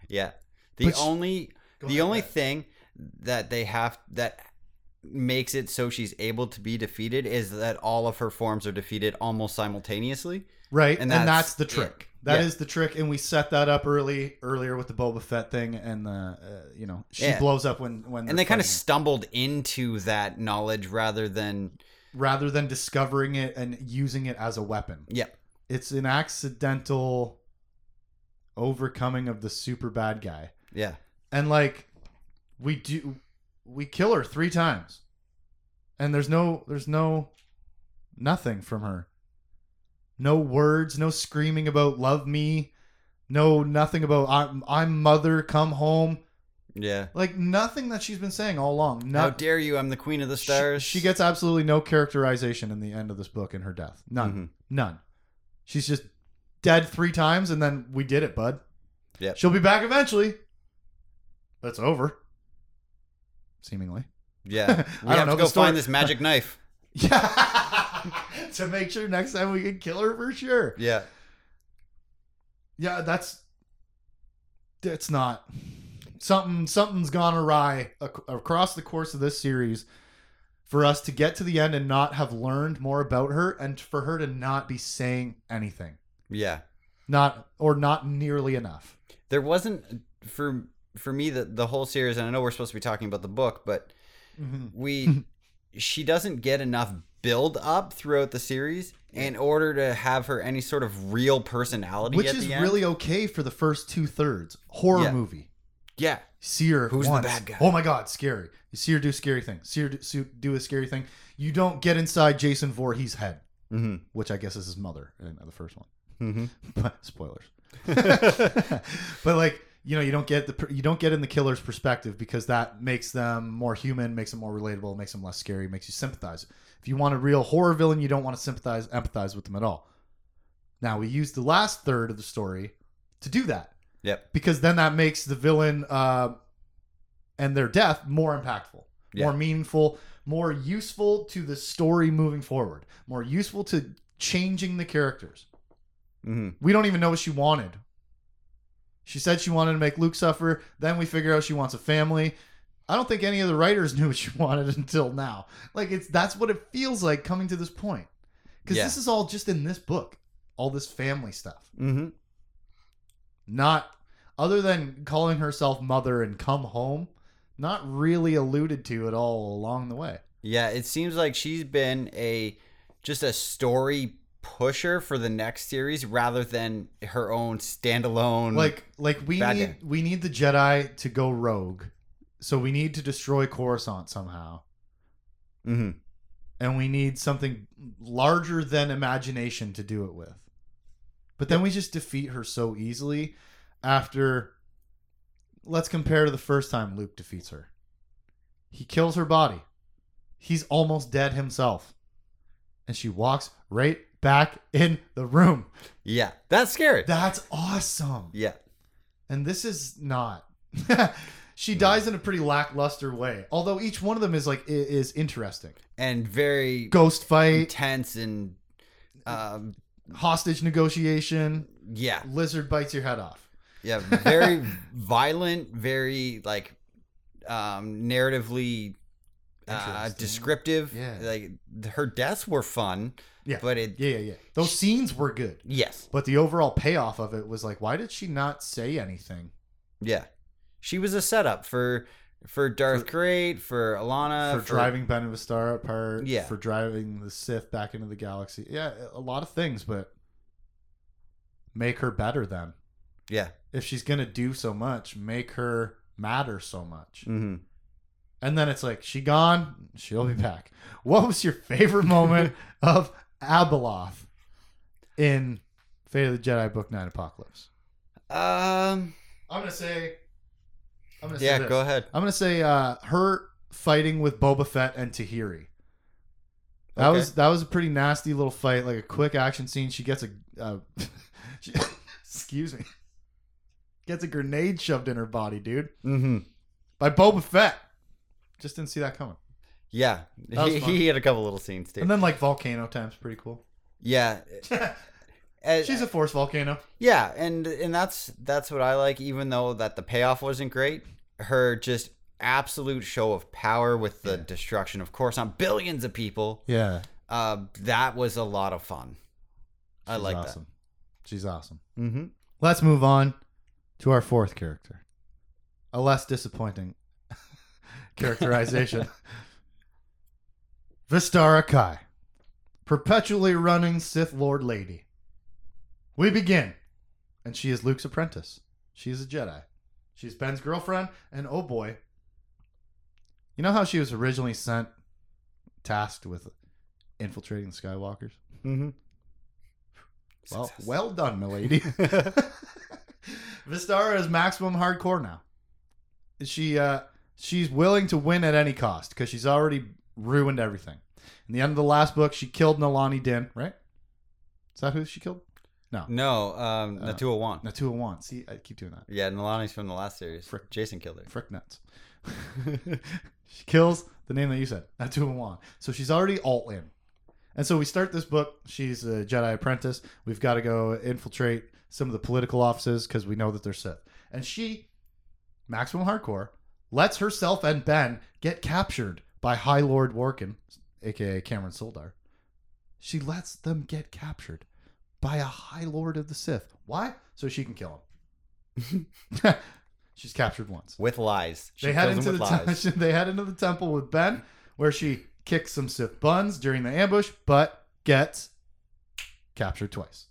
Yeah. The only the only thing that they have that makes it so she's able to be defeated is that all of her forms are defeated almost simultaneously. Right, And and, that's that's, the it. That is Yeah. the trick, and we set that up early earlier with the Boba Fett thing, and the uh, you know she Yeah. blows up when when And they're kind of stumbled into that knowledge rather than rather than discovering it and using it as a weapon. yeah. It's an accidental overcoming of the super bad guy. Yeah. And like we do we kill her 3 times. And there's no there's no nothing from her. No words, no screaming about love me, no nothing about I'm I'm mother come home. Yeah. Like nothing that she's been saying all along. How dare you? I'm the queen of the stars. she gets absolutely no characterization in the end of this book in her death. None. Mhm. None. She's just dead three times, and then we did it, bud. Yeah. She'll be back eventually. That's over. Seemingly. Yeah. I We don't have know, to go find this magic knife. Yeah. to make sure next time we can kill her for sure. Yeah. Yeah, that's. It's not. Something something's gone awry ac- across the course of this series for us to get to the end and not have learned more about her and for her to not be saying anything. Yeah. Not or not nearly enough. There wasn't for for me the the whole series and I know we're supposed to be talking about the book, but mm-hmm. we she doesn't get enough build up throughout the series in order to have her any sort of real personality Which at is the end. really okay for the first two thirds. Horror Yeah. movie. yeah. See her Who's the bad guy? Oh my god, scary. You see her do scary things. See her do, do a scary thing. You don't get inside Jason Voorhees' head, hmm which I guess is his mother in the first one. hmm But spoilers. but like you know, you don't get the you don't get in the killer's perspective because that makes them more human, makes them more relatable, makes them less scary, makes you sympathize. If you want a real horror villain, you don't want to sympathize, empathize with them at all. Now we use the last third of the story to do that Yep. because then that makes the villain uh, and their death more impactful, Yeah. more meaningful, more useful to the story moving forward, more useful to changing the characters. hmm We don't even know what she wanted. She said she wanted to make Luke suffer. Then we figure out she wants a family. I don't think any of the writers knew what she wanted until now. Like it's that's what it feels like coming to this point. Because Yeah. this is all just in this book, all this family stuff. hmm Not other than calling herself mother and come home, not really alluded to at all along the way. Yeah, it seems like she's been a just a story pusher for the next series rather than her own standalone. Like like we need we need the Jedi to go rogue. So we need to destroy Coruscant somehow. hmm and we need something larger than imagination to do it with. But then we just defeat her so easily after let's compare to the first time Luke defeats her. He kills her body. He's almost dead himself. And she walks right back in the room. yeah, that's scary. That's awesome. yeah, And this is not. she dies in a pretty lackluster way. Although each one of them is like i- is interesting. and very Ghost fight, tense and um, hostage negotiation, yeah, lizard bites your head off. yeah, very violent, very like um, narratively uh, Interesting. descriptive. Yeah. like her deaths were fun. Yeah. but it Yeah, yeah, yeah. Those scenes were good. yes, But the overall payoff of it was like, why did she not say anything? yeah, she was a setup for for Darth Krayt, for Allana, for driving Ben and Vestara apart, Yeah. for driving the Sith back into the galaxy. Yeah, a lot of things, but make her better then. Yeah, If she's gonna do so much, make her matter so much. hmm And then it's like, she gone, she'll be back. What was your favorite moment of Abeloth in Fate of the Jedi Book Nine Apocalypse? um, I'm gonna say I'm gonna say yeah, this. go ahead. I'm gonna say uh, her fighting with Boba Fett and Tahiri. That Okay. was that was a pretty nasty little fight, like a quick action scene. She gets a, uh, she, excuse me, gets a grenade shoved in her body, dude, Mm-hmm. by Boba Fett. Just didn't see that coming. Yeah, That was he, fun. he had a couple little scenes too. And then like volcano time's pretty cool. yeah, She's a force volcano. Yeah, and and that's that's what I like. Even though that the payoff wasn't great, her just absolute show of power with the Yeah. destruction of course on billions of people. Yeah, Uh, that was a lot of fun. I like awesome. She's awesome. Mm-hmm. Let's move on to our fourth character. A less disappointing characterization. Vestara Khai, perpetually running Sith Lord Lady. We begin, and she is Luke's apprentice. She is a Jedi. She's Ben's girlfriend, and oh boy, you know how she was originally sent, tasked with infiltrating the Skywalkers? Mm-hmm. Well, well done, milady. Vestara is maximum hardcore now. She uh she's willing to win at any cost because she's already ruined everything. In the end of the last book, she killed Nelani Dinn, right? Is that who she killed? No, um, Uh, Natua Wan. Natua Wan. See, I keep doing that. Yeah, Nelani's from the last series. Frick. Jacen killed her. Frick nuts. she kills the name that you said, Natua Wan. So she's already alt in. And so we start this book. She's a Jedi apprentice. We've got to go infiltrate some of the political offices because we know that they're Sith. And she, maximum hardcore, lets herself and Ben get captured by High Lord Workin, aka Cameron Suldar. She lets them get captured by a High Lord of the Sith. Why? So she can kill him. She's captured once With lies. She they head into the te- they head into the temple with Ben, where she kicks some Sith buns during the ambush, but gets captured twice.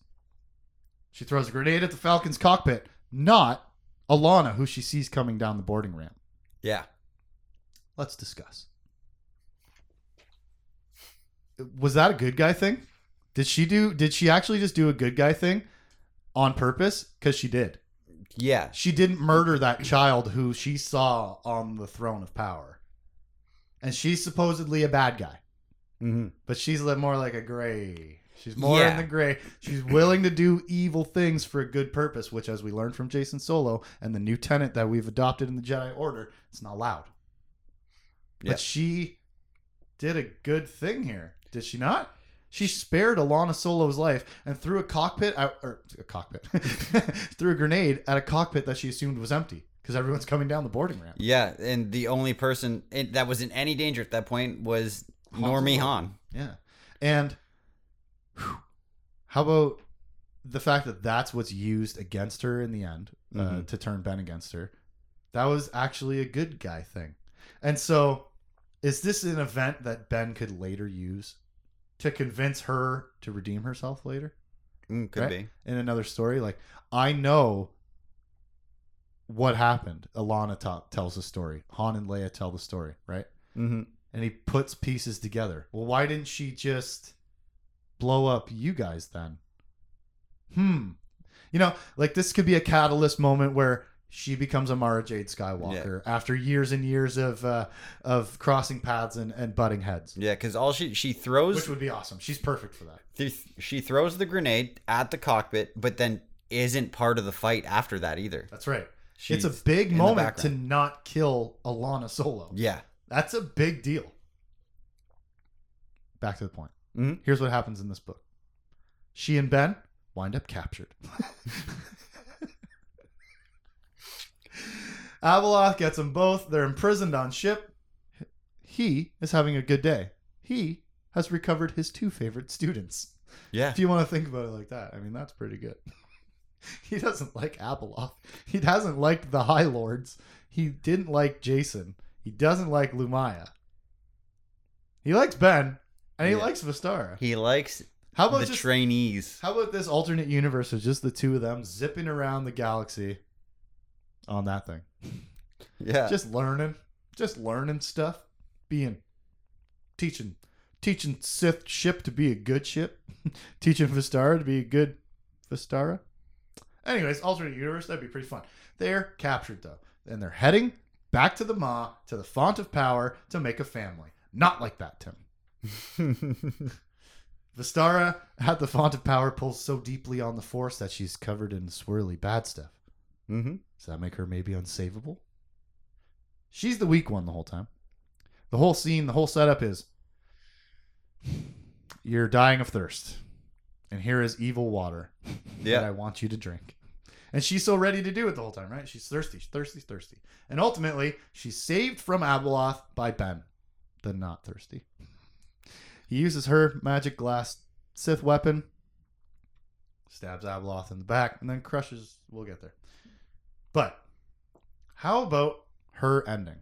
She throws a grenade at the Falcon's cockpit, not Allana, who she sees coming down the boarding ramp. yeah. Let's discuss. Was that a good guy thing? Did she do? Did she actually just do a good guy thing on purpose? Because she did. Yeah. She didn't murder that child who she saw on the throne of power. And she's supposedly a bad guy, Mm-hmm. but she's more like a gray. She's more Yeah. in the gray. She's willing to do evil things for a good purpose, which, as we learned from Jacen Solo and the new tenant that we've adopted in the Jedi Order, it's not allowed. Yeah. But she did a good thing here, did she not? She spared Allana Solo's life and threw a cockpit out, or a cockpit, threw a grenade at a cockpit that she assumed was empty because everyone's coming down the boarding ramp. Yeah, and the only person in, that was in any danger at that point was Han Normie. Han. Yeah. And whew, how about the fact that that's what's used against her in the end uh, Mhm. to turn Ben against her? That was actually a good guy thing. And so, is this an event that Ben could later use to convince her to redeem herself later Mm, could Right. be. in another story? Like, I know what happened. Allana tells the story. Han and Leia tell the story, right? Mm-hmm. and he puts pieces together. Well, why didn't she just blow up you guys then? Hmm. You know, like this could be a catalyst moment where she becomes a Mara Jade Skywalker after years and years of uh, of crossing paths and, and butting heads, Yeah, because all she she throws which would be awesome. She's perfect for that. th- she throws the grenade at the cockpit, but then isn't part of the fight after that either. That's right. it's a big moment to not kill Allana Solo. Yeah. That's a big deal. Back to the point. Mhm. Here's what happens in this book. She and Ben wind up captured. Abeloth gets them both. They're imprisoned on ship. He is having a good day. He has recovered his two favorite students. Yeah. If you want to think about it like that, I mean, that's pretty good. he doesn't like Abeloth. He doesn't like the High Lords. He didn't like Jacen. He doesn't like Lumiya. He likes Ben, and he Yeah. likes Vestara. He likes How about the just trainees. how about this alternate universe of just the two of them zipping around the galaxy on that thing, Yeah. just learning, just learning stuff, being teaching, teaching Sith ship to be a good ship, teaching Vestara to be a good Vestara. Anyways, alternate universe that'd be pretty fun. They're captured though, and they're heading back to the Ma to the font of power to make a family. Not like that, Tim. Vestara at the font of power pulls so deeply on the force that she's covered in swirly bad stuff. Mm-hmm. Does that make her maybe unsavable? She's the weak one the whole time. The whole scene, the whole setup is you're dying of thirst, and here is evil water that I want you to drink. And she's so ready to do it the whole time, right? She's thirsty, she's thirsty, thirsty. And ultimately, she's saved from Abeloth by Ben, the not thirsty. He uses her magic glass Sith weapon, stabs Abeloth in the back, and then crushes. We'll get there. But how about her ending?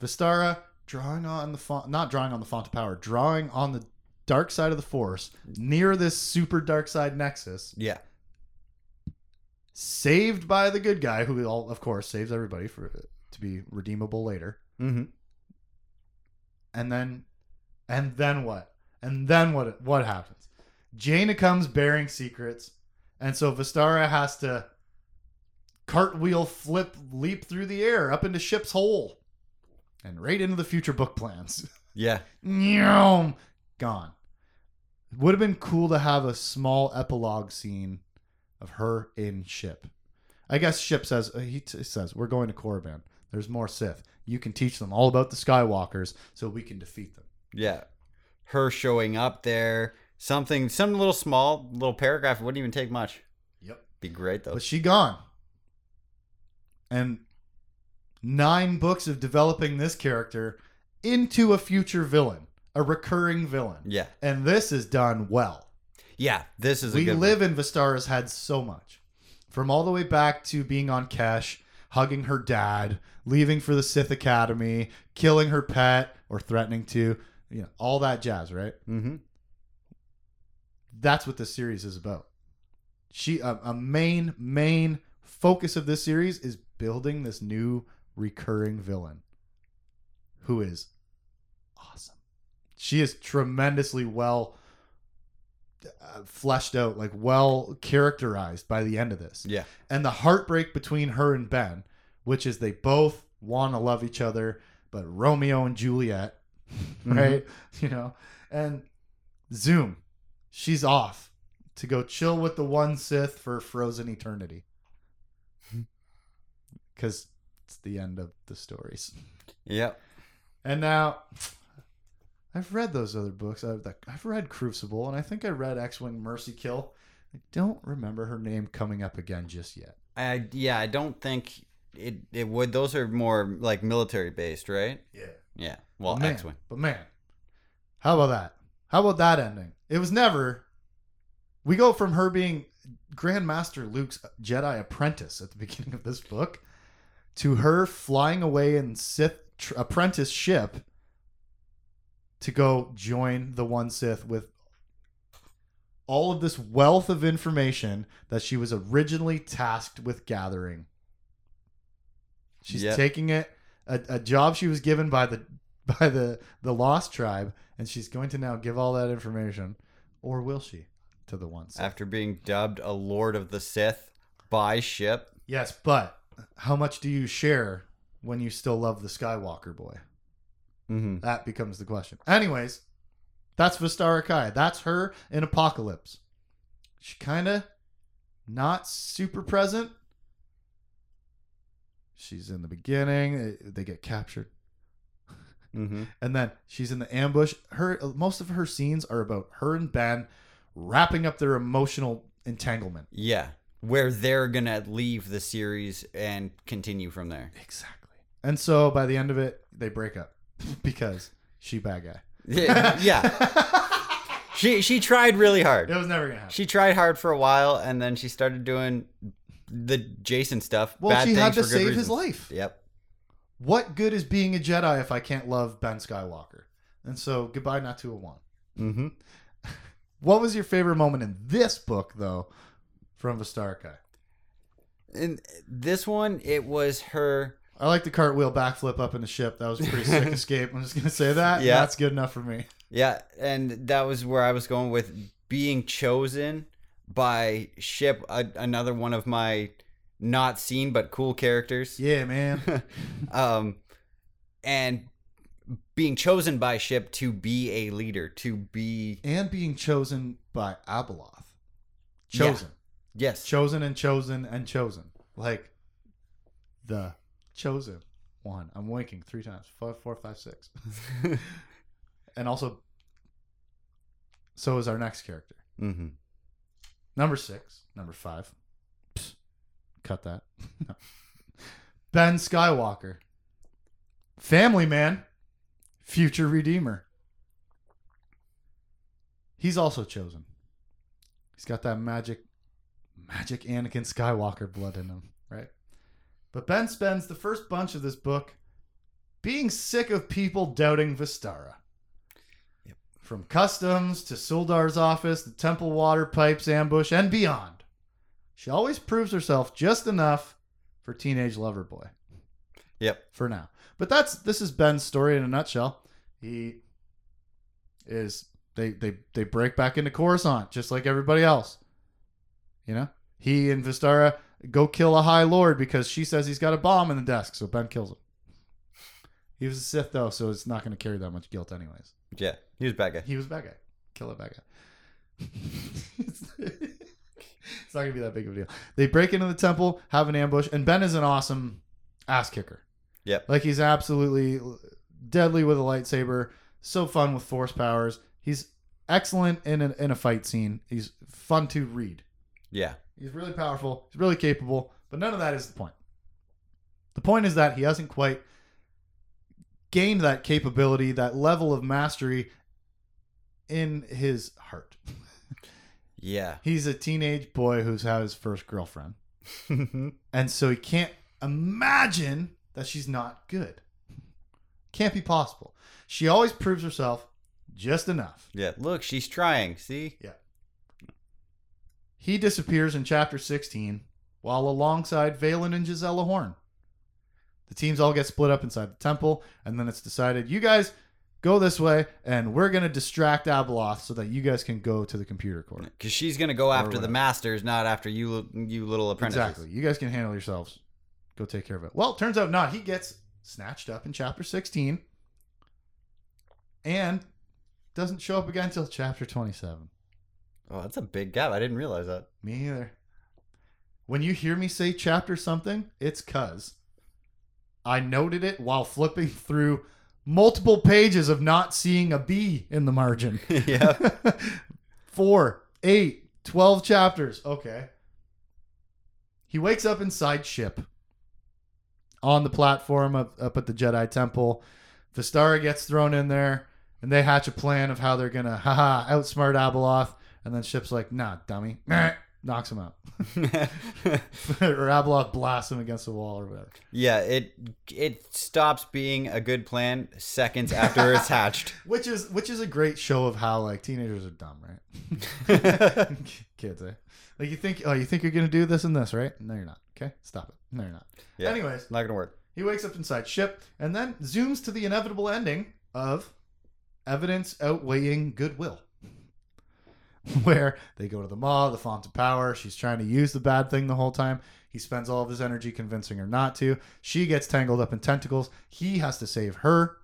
Vestara drawing on the font, not drawing on the font of power, drawing on the dark side of the Force near this super dark side nexus, Yeah. saved by the good guy, who all, of course saves everybody for to be redeemable later. Mm-hmm. And then, and then what? And then what? What happens? Jaina comes bearing secrets, and so Vestara has to cartwheel, flip, leap through the air up into ship's hole, and right into the future book plans. Yeah. Gone. Would have been cool to have a small epilogue scene of her in ship. I guess ship says uh, he t- says we're going to Korriban. There's more Sith. You can teach them all about the Skywalkers, so we can defeat them. Yeah. Her showing up there, something, some little small little paragraph wouldn't even take much. Yep. Be great though. But she gone. And nine books of developing this character into a future villain, a recurring villain. Yeah. And this is done well. Yeah. This is a we live in Vestara's head so much. From all the way back to being on Kesh, hugging her dad, leaving for the Sith Academy, killing her pet or threatening to, you know, all that jazz, right? Mm-hmm. That's what this series is about. She a, a main main focus of this series is building this new recurring villain who is awesome. She is tremendously well uh, fleshed out, like well characterized by the end of this. Yeah. And the heartbreak between her and Ben, which is they both want to love each other, but Romeo and Juliet, right? You know, and Zoom, she's off to go chill with the one Sith for frozen eternity. Because it's the end of the stories. Yep. And now, I've read those other books. I've, I've read Crucible, and I think I read X Wing Mercy Kill. I don't remember her name coming up again just yet. I yeah, I don't think it it would. Those are more like military based, right? Yeah. Yeah. Well, But man, X Wing. But man, how about that? How about that ending? It was never. We go from her being Grandmaster Luke's Jedi apprentice at the beginning of this book to her flying away in Sith tr- apprentice ship to go join the one Sith with all of this wealth of information that she was originally tasked with gathering. She's Yep. taking it a, a job she was given by the by the the lost tribe and she's going to now give all that information or will she to the one Sith? After being dubbed a Lord of the Sith by ship. Yes, but how much do you share when you still love the Skywalker boy? Mm-hmm. That becomes the question. Anyways, that's Vestara Khai. That's her in Apocalypse. She kind of not super present, She's in the beginning. They- get captured, Mm-hmm. and then she's in the ambush. Her most of her scenes are about her and Ben wrapping up their emotional entanglement. Yeah, where they're gonna leave the series and continue from there. Exactly. And so by the end of it, they break up because she bad guy. yeah, she she tried really hard. It was never gonna happen. She tried hard for a while, and then she started doing the Jacen stuff. Well, bad she had to save his life. Yep. What good is being a Jedi if I can't love Ben Skywalker? And so goodbye, not 201. Mm-hmm. What was your favorite moment in this book, though, from Vestara Khai? And this one, it was her. I like the cartwheel backflip up in the ship. That was a pretty sick escape. I'm just gonna say that. Yeah. that's good enough for me. Yeah, and that was where I was going with being chosen by Ship, a, another one of my not seen but cool characters. Yeah, man. um, and being chosen by Ship to be a leader, to be and being chosen by Abeloth. Yeah. Yes, chosen, and chosen and chosen. Like the chosen one. I'm winking three times. Five, four, five, six. and also, so is our next character. hmm Number six, number five. Psst, cut that. No. Ben Skywalker. Family man. Future Redeemer. He's also chosen. He's got that magic, magic Anakin Skywalker blood in him, right? But Ben spends the first bunch of this book being sick of people doubting Vestara. Yep. From customs to Suldar's office, the temple water pipes ambush, and beyond. She always proves herself just enough for teenage lover boy Yep. for now. But that's this is Ben's story in a nutshell. He is they they they break back into Coruscant just like everybody else. You know, he and Vestara go kill a High Lord because she says he's got a bomb in the desk, so Ben kills him. He was a Sith though, so it's not going to carry that much guilt anyways. Yeah, he was a bad guy. He was a bad guy. Kill a bad guy. it's not gonna be that big of a deal. They break into the temple, have an ambush, and Ben is an awesome ass kicker. Yep. Like he's absolutely deadly with a lightsaber. So fun with force powers. He's excellent in a, in a fight scene. He's fun to read. Yeah. He's really powerful. He's really capable. But none of that is the point. The point is that he hasn't quite gained that capability, that level of mastery in his heart. Yeah. He's a teenage boy who's had his first girlfriend. And so he can't imagine that she's not good. Can't be possible. She always proves herself just enough. yeah. Look, she's trying. See? He disappears in chapter 16 while alongside Valin and Jysella Horn. The teams all get split up inside the temple, and then it's decided you guys go this way, and we're going to distract Abeloth so that you guys can go to the computer core. Because she's gonna go after the whatever. masters, not after you, you little apprentices. Exactly. You guys can handle yourselves. Go take care of it. Well, turns out not. He gets snatched up in chapter 16 and doesn't show up again until chapter 27. Oh, that's a big gap. I didn't realize that. Me either. When you hear me say chapter something, it's cuz I noted it while flipping through multiple pages of not seeing a B in the margin. yeah. Four, eight, twelve chapters. Okay. He wakes up inside ship on the platform up, up at the Jedi Temple. Vestara gets thrown in there, and they hatch a plan of how they're gonna haha outsmart Abeloth. And then Ship's like, nah, dummy. Knocks him out. or blasts him against the wall or whatever. yeah. It it stops being a good plan seconds after it's hatched. Which is which is a great show of how like teenagers are dumb, right? Kids, eh? Like you think oh you think you're gonna do this and this, right? No, you're not. Okay? Stop it. No, you're not. Yeah. Anyways, Not gonna work. he wakes up inside ship and then zooms to the inevitable ending of evidence outweighing goodwill. Where they go to the mall, the font of power. She's trying to use the bad thing the whole time. He spends all of his energy convincing her not to. She gets tangled up in tentacles. He has to save her.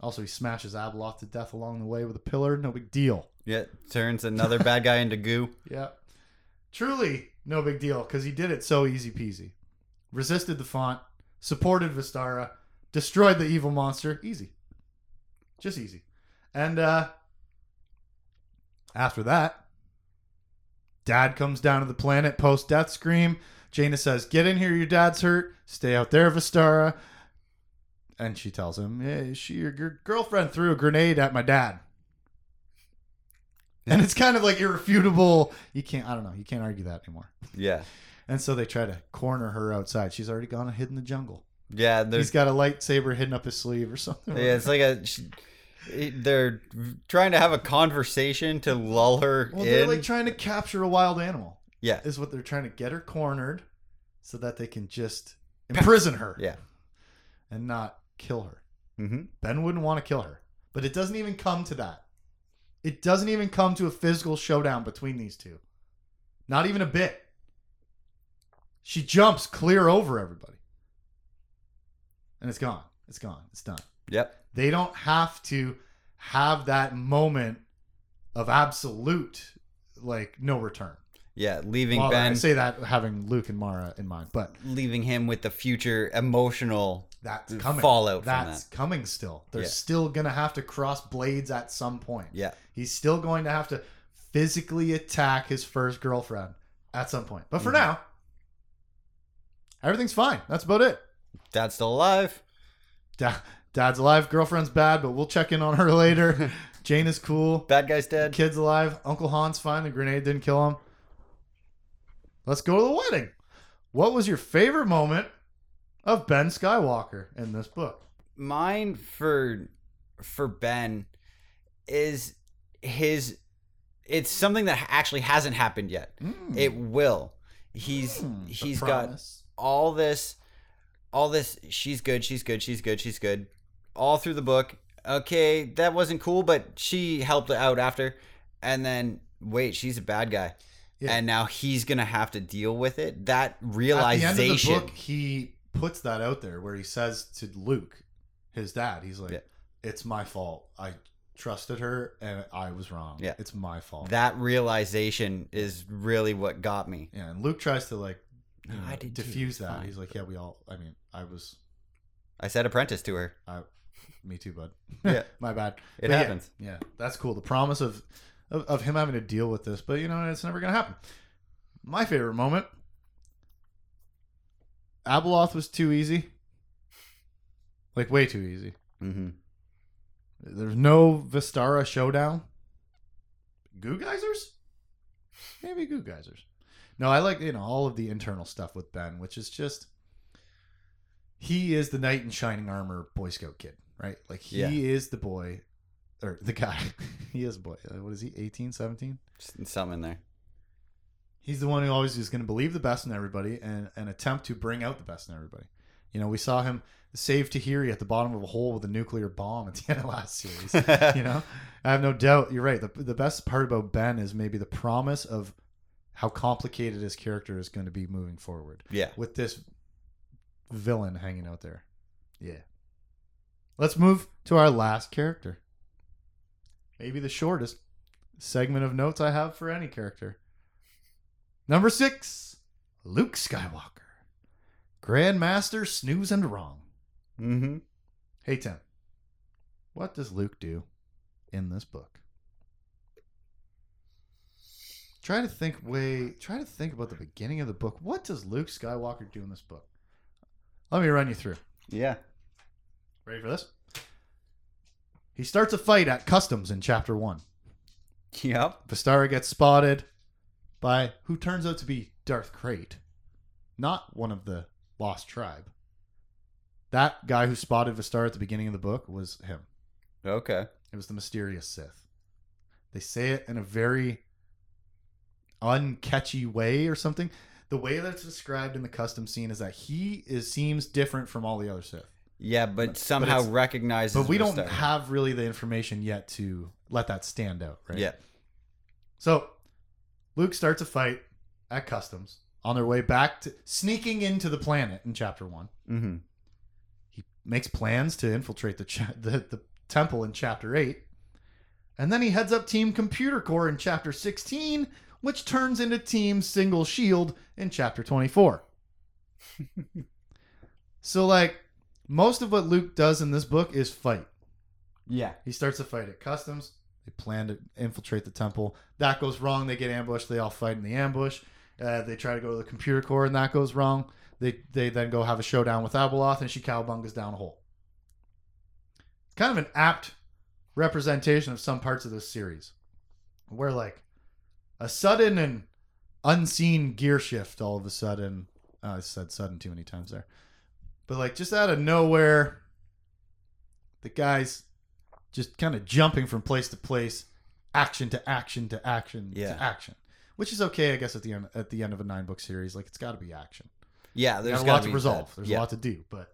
Also, he smashes Abeloth to death along the way with a pillar. No big deal. Yeah. Turns another bad guy into goo. Yeah. Truly, no big deal because he did it so easy peasy. resisted the font, supported Vestara, destroyed the evil monster. Easy. Just easy. And uh after that, dad comes down to the planet post death scream. Jaina says, Get in here, your dad's hurt. Stay out there, Vestara. And she tells him, Hey, she your, your girlfriend threw a grenade at my dad. And it's kind of like irrefutable. You can't I don't know, you can't argue that anymore. Yeah. And so they try to corner her outside. She's already gone and hid in the jungle. Yeah. He's got a lightsaber hidden up his sleeve or something. yeah, it's like a. She, they're trying to have a conversation to lull her well, they're like trying to capture a wild animal. yeah. Is what they're trying to get her cornered so that they can just imprison her Yeah. and not kill her. hmm Ben wouldn't want to kill her. But it doesn't even come to that. It doesn't even come to a physical showdown between these two. Not even a bit. She jumps clear over everybody. And it's gone. It's gone. It's done. Yep. They don't have to have that moment of absolute like no return. Yeah. Leaving Well, I say that having Luke and Mara in mind, but leaving him with the future emotional. that's coming. Fallout from That's coming still. They're Yeah. still gonna have to cross blades at some point. Yeah. He's still going to have to physically attack his first girlfriend at some point. But for Mhm. now, everything's fine. That's about it. Dad's still alive. Da- Dad's alive, girlfriend's bad, but we'll check in on her later. Jane is cool. Bad guy's dead. Kid's alive. Uncle Han's fine. The grenade didn't kill him. Let's go to the wedding. What was your favorite moment of Ben Skywalker in this book? Mine for for Ben is his. It's something that actually hasn't happened yet. Mm. It will. He's Mm, he's got all this all this she's good she's good she's good she's good all through the book okay that wasn't cool but she helped out after and then wait she's a bad guy Yeah. and now he's gonna have to deal with it that realization end of the book, he puts that out there where he says to Luke, his dad, he's like, Yeah. "It's my fault. I trusted her and I was wrong. Yeah. it's my fault." that realization is really what got me yeah, and Luke tries to like you know, I diffuse that. Fine. He's like, "Yeah, we all. I mean, I was i said apprentice to her me too, bud. Yeah. my bad. it But yeah, happens Yeah, that's cool. The promise of, of of him having to deal with this, but you know, it's never gonna happen. My favorite moment. Abeloth was too easy. Like way too easy. hmm There's no Vestara showdown. Goo geysers? Maybe goo geysers. No, I like you know all of the internal stuff with Ben, which is just he is the knight in shining armor Boy Scout kid, right? Like he Yeah. is the boy or the guy. he is a boy. Uh, What is he? 18, 17? something in there He's the one who always is going to believe the best in everybody and, and attempt to bring out the best in everybody. You know, we saw him save Tahiri at the bottom of a hole with a nuclear bomb at the end of last series. you know, I have no doubt. You're right. The, the best part about Ben is maybe the promise of how complicated his character is going to be moving forward yeah with this villain hanging out there. Yeah. Let's move to our last character. Maybe the shortest segment of notes I have for any character. Number six, Luke Skywalker. Grandmaster Snooze and Wrong. hmm Hey, Tim. What does Luke do in this book? Try to think way try to think about the beginning of the book. What does Luke Skywalker do in this book? Let me run you through. yeah Ready for this? He starts a fight at customs in chapter one. yep Vestara gets spotted by who turns out to be Darth Krayt, not one of the lost tribe. That guy who spotted Vestara at the beginning of the book was him. okay It was the mysterious Sith. They say it in a very uncatchy way or something. The way that's described in the custom scene is that he is seems different from all the other Sith. Yeah but somehow it's- recognizes But we don't have really the information yet to let that stand out, right? yeah So Luke starts a fight at customs on their way back to sneaking into the planet in chapter 1. hmm He makes plans to infiltrate the cha- the, the temple in chapter 8. And then he heads up Team Computer Core in chapter 16, which turns into Team Single Shield in chapter 24. so like most of what Luke does in this book is fight. Yeah. He starts a fight at customs. They plan to infiltrate the temple. That goes wrong. They get ambushed. They all fight in the ambush. Uh, they try to go to the computer core, and that goes wrong. They they then go have a showdown with Abeloth, and she cowbungas down a hole. Kind of an apt representation of some parts of this series, where like a sudden and unseen gear shift all of a sudden. Oh, I said sudden too many times there, but like just out of nowhere, the guys just kind of jumping from place to place, action to action to action Yeah. to action, which is okay, I guess. At the end, at the end of a nine book series, like it's got to be action. Yeah, There's a lot to resolve. that- There's yeah. a lot to do, but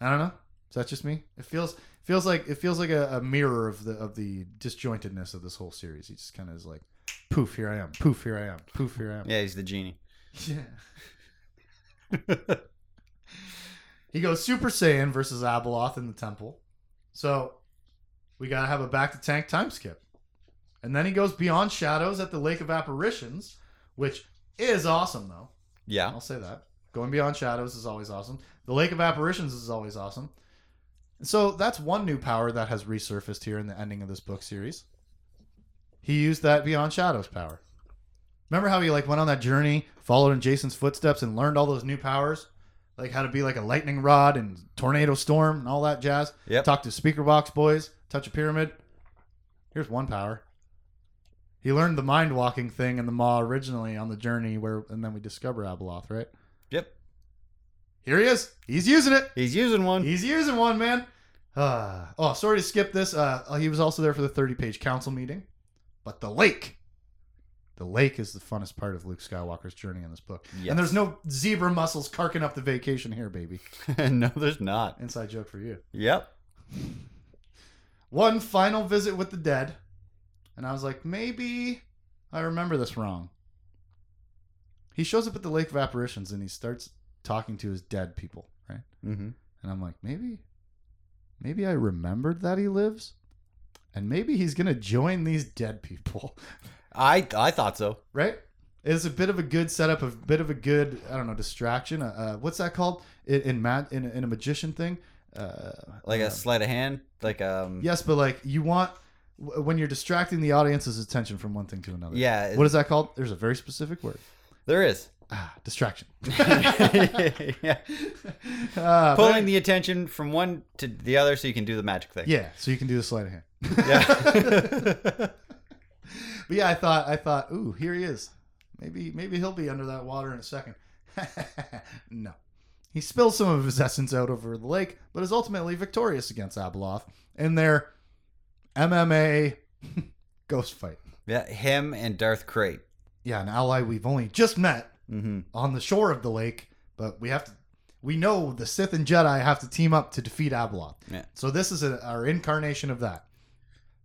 I don't know. Is that just me? It feels feels like it feels like a, a mirror of the of the disjointedness of this whole series. He just kind of is like, poof, here I am. Poof, here I am. Poof, here I am. Yeah, he's the genie. Yeah. he goes Super Saiyan versus Abeloth in the temple. So we gotta have a bacta tank time skip. And then he goes beyond shadows at the Lake of Apparitions, which is awesome though. Yeah. I'll say that. Going beyond shadows is always awesome. The Lake of Apparitions is always awesome. And so that's one new power that has resurfaced here in the ending of this book series. He used that beyond shadows power. Remember how he like went on that journey, followed in Jacen's footsteps, and learned all those new powers, like how to be like a lightning rod and tornado storm and all that jazz. Yep. Talk to speaker box boys, touch a pyramid. Here's one power. He learned the mind walking thing in the Maw originally on the journey where, and then we discover Abeloth, right? Yep. Here he is. He's using it. He's using one. He's using one, man. Uh, oh, sorry to skip this. Uh, he was also there for the 30 page council meeting. But the lake. The lake is the funnest part of Luke Skywalker's journey in this book. Yes. And there's no zebra mussels carking up the vacation here, baby. no, there's not. Inside joke for you. Yep. One final visit with the dead. And I was like, maybe I remember this wrong. He shows up at the Lake of Apparitions and he starts talking to his dead people, right? Mm-hmm. And I'm like, maybe, maybe I remembered that he lives, and maybe he's gonna join these dead people, I I thought so. right? It's a bit of a good setup, a bit of a good, I don't know, distraction. Uh, uh, what's that called in in, ma- in, a, in a magician thing? Uh, Like a sleight of hand. Like um. yes, but like you want when you're distracting the audience's attention from one thing to another. Yeah. What is that called? There's a very specific word. there is. Ah, distraction. yeah. Uh, Pulling the attention from one to the other so you can do the magic thing. Yeah, so you can do the sleight of hand. Yeah. but yeah, I thought I thought, ooh, here he is. Maybe maybe he'll be under that water in a second. no. He spills some of his essence out over the lake, but is ultimately victorious against Abeloth in their MMA ghost fight. yeah. Him and Darth Krayt. Yeah, an ally we've only just met Mm-hmm. on the shore of the lake, but we have to we know the Sith and Jedi have to team up to defeat Abeloth. Yeah. So this is a, our incarnation of that.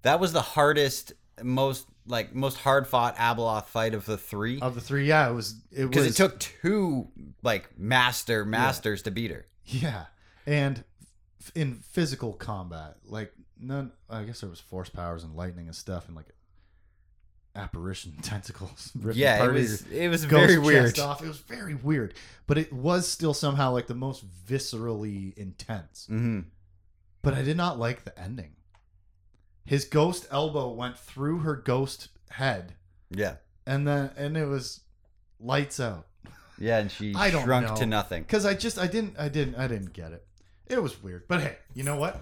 That was the hardest, most like most hard fought Abeloth fight of the three. Of the three, yeah, it was it Because it took two like master masters to beat her. Yeah, and f- in physical combat, like none. I guess there was force powers and lightning and stuff, and like apparition tentacles. Yeah, it was it was very weird. Off. It was very weird, but it was still somehow like the most viscerally intense. Mm-hmm. But I did not like the ending. His ghost elbow went through her ghost head, Yeah, and then and it was lights out. yeah, and she I don't shrunk know. to nothing. Because I just I didn't I didn't I didn't get it. It was weird. But hey, you know what?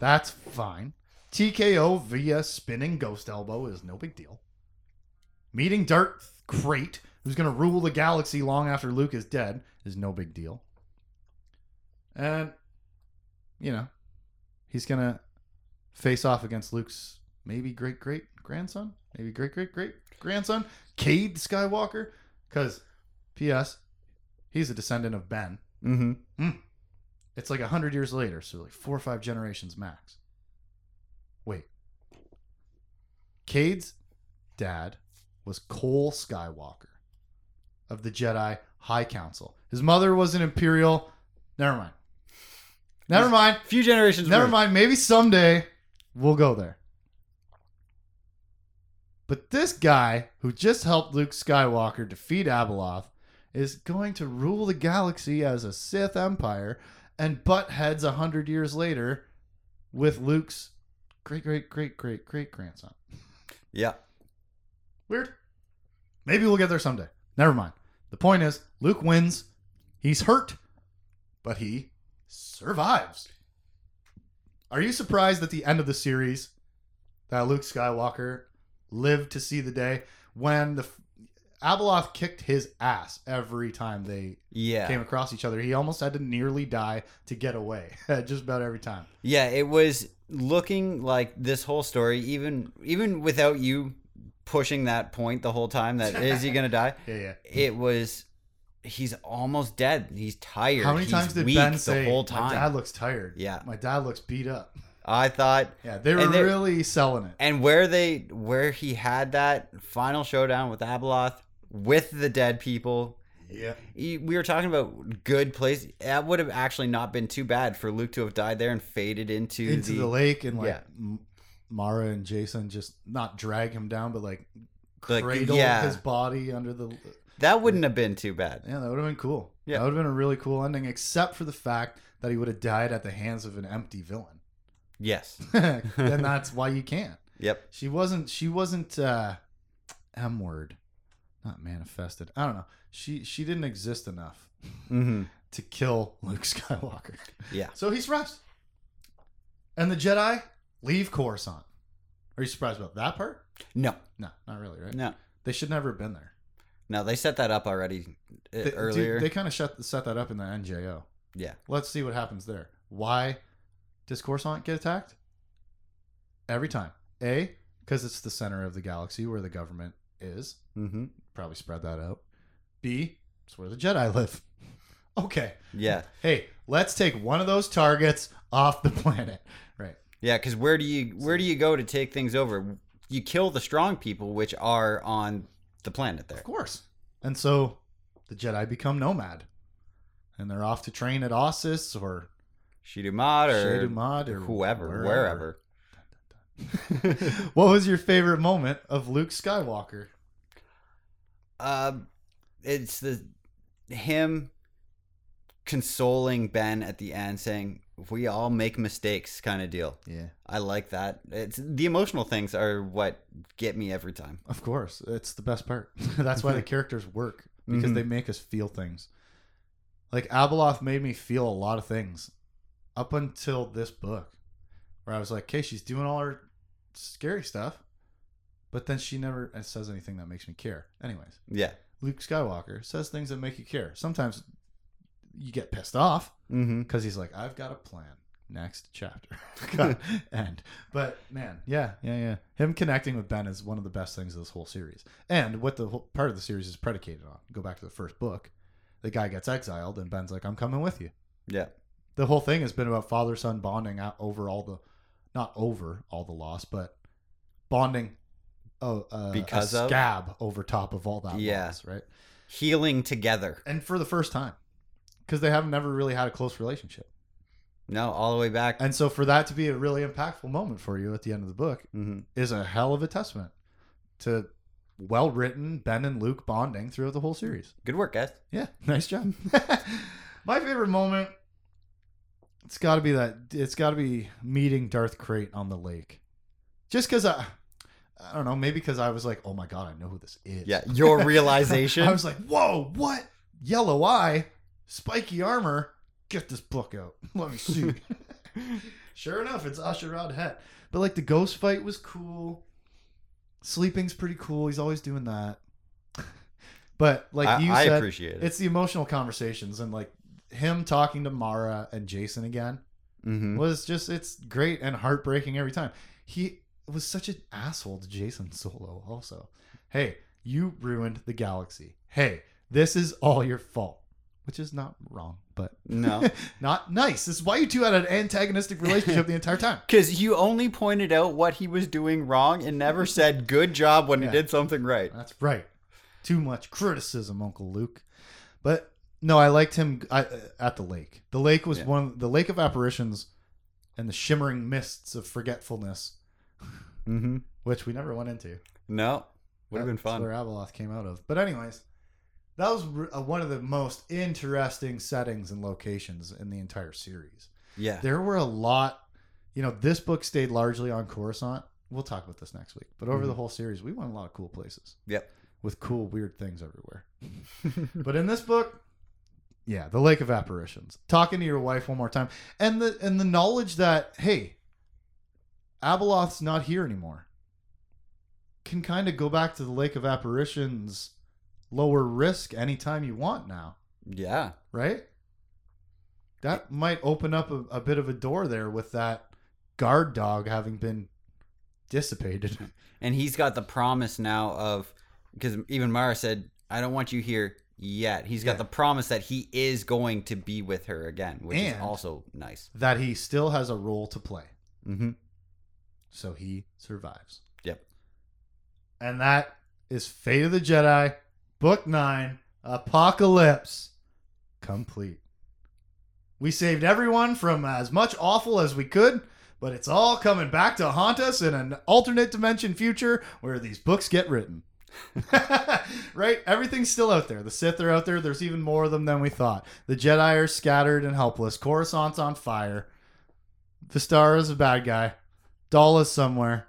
That's fine. TKO via spinning ghost elbow is no big deal. Meeting Darth Krayt, who's gonna rule the galaxy long after Luke is dead, is no big deal. And you know, he's gonna face off against Luke's maybe great great grandson, maybe great great great grandson, Cade Skywalker. Because, P.S., he's a descendant of Ben. Mm-hmm. It's like a hundred years later, so like four or five generations max. Wait. Cade's dad was Cole Skywalker of the Jedi High Council. His mother was an Imperial. Never mind. Never mind. A Few generations. Never removed. mind. Maybe someday we'll go there. But this guy who just helped Luke Skywalker defeat Abeloth is going to rule the galaxy as a Sith Empire and butt heads a hundred years later with Luke's great great great great great grandson. Yeah. Weird. Maybe we'll get there someday. Never mind. The point is, Luke wins. He's hurt, but he survives. Are you surprised at the end of the series that Luke Skywalker lived to see the day when the Abeloth kicked his ass every time they Yeah. came across each other? He almost had to nearly die to get away, just about every time. Yeah, it was looking like this whole story, even even without you pushing that point the whole time that is he gonna die? Yeah, yeah. It was he's almost dead. He's tired. How many He's times did Ben the say, whole "My time? dad looks tired"? Yeah. my dad looks beat up. I thought Yeah, they were really selling it. and where they where he had that final showdown with Abeloth with the dead people. Yeah, he- We were talking about good place. That would have actually not been too bad for Luke to have died there and faded into, into the, the lake and like yeah. Mara and Jacen just not drag him down, but like Like, cradle yeah. his body under the. That wouldn't have been too bad. Yeah, that would have been cool. Yeah. that would have been a really cool ending, except for the fact that he would have died at the hands of an empty villain. Yes. then that's why you can't. Yep. She wasn't. She wasn't. uh M word, not manifested. I don't know. She she didn't exist enough hmm to kill Luke Skywalker. Yeah. So he's survives. And the Jedi leave Coruscant. Are you surprised about that part? No. No, not really, right? No. They should never have been there. No, they set that up already uh, They, earlier. dude, they kind of shut, set that up in the NJO. yeah. Let's see what happens there. Why does Coruscant get attacked? Every time. A, because it's the center of the galaxy where the government is. Mm-hmm. Probably spread that out. B, it's where the Jedi live. Okay. Yeah. Hey, let's take one of those targets off the planet. Right. Yeah. Because where do you where do you go to take things over? You kill the strong people, which are on the planet there. Of course. And so the Jedi become nomad. And they're off to train at Ossus or Shidumad or Shadumad or whoever, wherever. wherever. what was your favorite moment of Luke Skywalker? Um, it's the him consoling Ben at the end, saying, "We all make mistakes," kind of deal. Yeah. I like that. It's the emotional things are what get me every time. Of course. It's the best part. That's why the characters work because Mhm. they make us feel things. Like Abeloth made me feel a lot of things up until this book where I was like, okay, she's doing all her scary stuff, but then she never says anything that makes me care. Anyways, Yeah. Luke Skywalker says things that make you care. Sometimes you get pissed off Mm-hmm. because he's like, I've got a plan. Next chapter. End. But man, yeah, yeah, yeah. Him connecting with Ben is one of the best things of this whole series. And what the whole part of the series is predicated on. Go back to the first book. The guy gets exiled, and Ben's like, I'm coming with you. Yeah. The whole thing has been about father son bonding out over all the, not over all the loss, but bonding oh, uh, Because a of? scab over top of all that Yeah. loss, right? Healing together. And for the first time, because they have never really had a close relationship. No, all the way back. And so for that to be a really impactful moment for you at the end of the book Mm-hmm. is a hell of a testament to well written Ben and Luke bonding throughout the whole series. Good work, guys. Yeah, nice job. My favorite moment it's got to be that it's got to be meeting Darth Krayt on the lake. Just cuz I I don't know, maybe cuz I was like, "Oh my god, I know who this is." Yeah, your realization. I was like, "Whoa, what? Yellow eye, spiky armor. Get this book out. Let me see." sure enough, it's A'Sharad Hett. But like the ghost fight was cool. Sleeping's pretty cool. He's always doing that. But like I, you I said, appreciate it. it's the emotional conversations and like him talking to Mara and Jacen again mm-hmm. was just it's great and heartbreaking every time. He was such an asshole to Jacen Solo also. Hey, you ruined the galaxy. Hey, this is all your fault. Which is not wrong, but No. not nice. This is why you two had an antagonistic relationship the entire time. Because you only pointed out what he was doing wrong and never said good job when Yeah. he did something right. That's right. Too much criticism, Uncle Luke. But no, I liked him I, at the lake. The lake was Yeah. one the lake of apparitions and the shimmering mists of forgetfulness, Mm-hmm. which we never went into. No, would have been fun. Where Abeloth came out of. But anyways, that was uh, one of the most interesting settings and locations in the entire series. Yeah. There were a lot, you know, this book stayed largely on Coruscant. We'll talk about this next week. But over Mhm. the whole series, we went a lot of cool places Yep. with cool, weird things everywhere. but in this book, yeah, the Lake of Apparitions. Talking to your wife one more time, and the and the knowledge that hey, Abeloth's not here anymore. Can kind of go back to the Lake of Apparitions, lower risk anytime you want now, Yeah. right? That might open up a, a bit of a door there with that guard dog having been dissipated. And he's got the promise now of because even Mara said, "I don't want you here yet." He's got Yeah. the promise that he is going to be with her again, which is also nice. that he still has a role to play. Mm-hmm. So he survives. Yep. And that is Fate of the Jedi, Book 9, Apocalypse, complete. We saved everyone from as much awful as we could, but it's all coming back to haunt us in an alternate dimension future where these books get written. right? Everything's still out there. The Sith are out there. There's even more of them than we thought. The Jedi are scattered and helpless. Coruscant's on fire. Vistar is a bad guy. Daala's somewhere.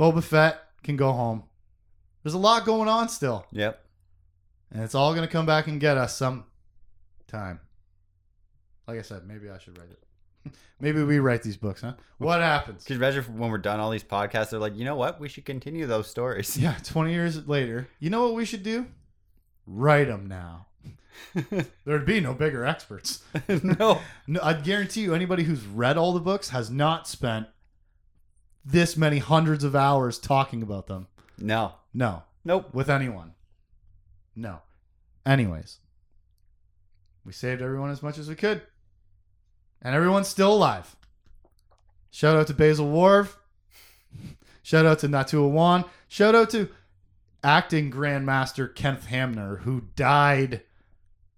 Boba Fett can go home. There's a lot going on still. Yep. And it's all going to come back and get us some time. Like I said, maybe I should write it. maybe we write these books, huh? What happens? Could you imagine when we're done all these podcasts? They're like, you know what? We should continue those stories. Yeah, 20 years later. You know what we should do? Write them now. There'd be no bigger experts. no. No, I guarantee you, anybody who's read all the books has not spent this many hundreds of hours talking about them. No. No, Nope. with anyone. No. Anyways, we saved everyone as much as we could, and everyone's still alive. Shout out to Bazel Warv. Shout out to Natua Wan. Shout out to acting Grandmaster Kenth Hamner, who died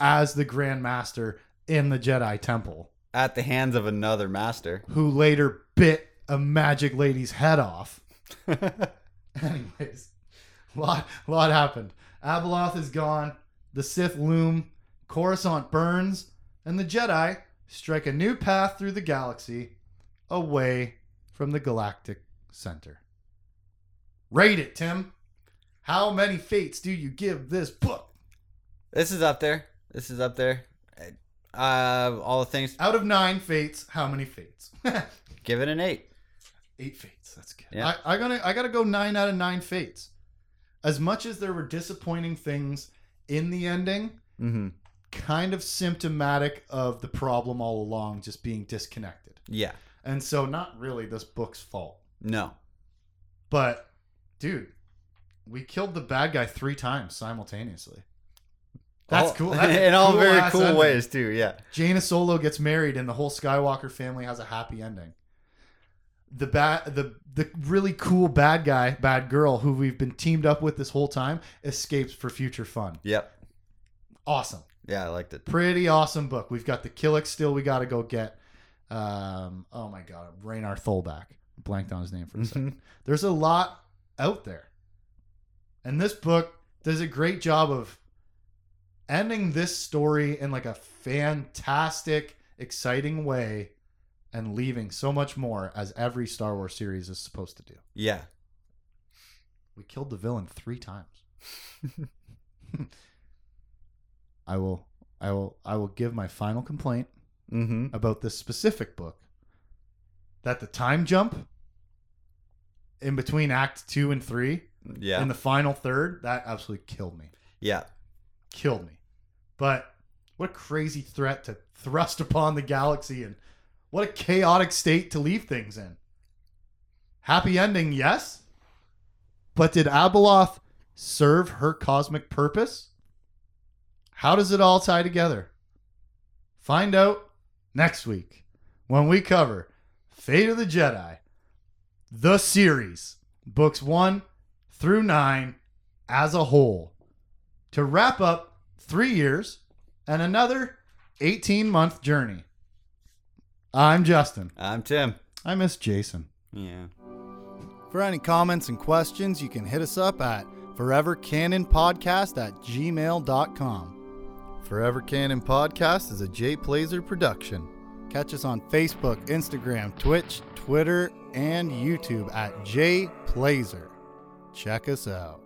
as the Grandmaster in the Jedi Temple, At the hands of another master. who later bit a magic lady's head off. Anyways, lot lot happened. Abeloth is gone. The Sith loom. Coruscant burns, and the Jedi strike a new path through the galaxy, away from the galactic center. Rate it, Tim. How many fates do you give this book? This is up there. This is up there. Uh, all the things. Out of nine fates, how many fates? Give it an eight. Eight fates. That's good. Yeah. I, I gotta I gotta go nine out of nine fates. As much as there were disappointing things in the ending, Mm-hmm. kind of symptomatic of the problem all along, just being disconnected. Yeah. And so, not really this book's fault. No. But, dude, we killed the bad guy three times simultaneously. That's All- cool. That's in all very cool-ass cool ending. ways too. Yeah. Jaina Solo gets married, and the whole Skywalker family has a happy ending. The bad, the the really cool bad guy, bad girl, who we've been teamed up with this whole time, escapes for future fun. Yep. Awesome. Yeah, I liked it. pretty awesome book. We've got the Killik still. We got to go get. Um, oh my god, Raynar Tholback. Blanked on his name for a second. There's a lot out there, and this book does a great job of ending this story in like a fantastic, exciting way, and leaving so much more as every Star Wars series is supposed to do. Yeah. We killed the villain three times. I will, I will, I will give my final complaint Mm-hmm. about this specific book. That the time jump in between Act Two and Three, Yeah. in the final third, that absolutely killed me. yeah. Killed me. But what a crazy threat to thrust upon the galaxy, and what a chaotic state to leave things in. Happy ending, yes. But did Abeloth serve her cosmic purpose? How does it all tie together? Find out next week when we cover Fate of the Jedi, the series, books one through nine as a whole, to wrap up three years and another 18 month journey. I'm Justin. I'm Tim. I miss Jason. Yeah. For any comments and questions, you can hit us up at Forever Canon Podcast at gmail.com. Forever Canon Podcast is a Jay Plazer production. Catch us on Facebook, Instagram, Twitch, Twitter, and YouTube at Jay Plazer. Check us out.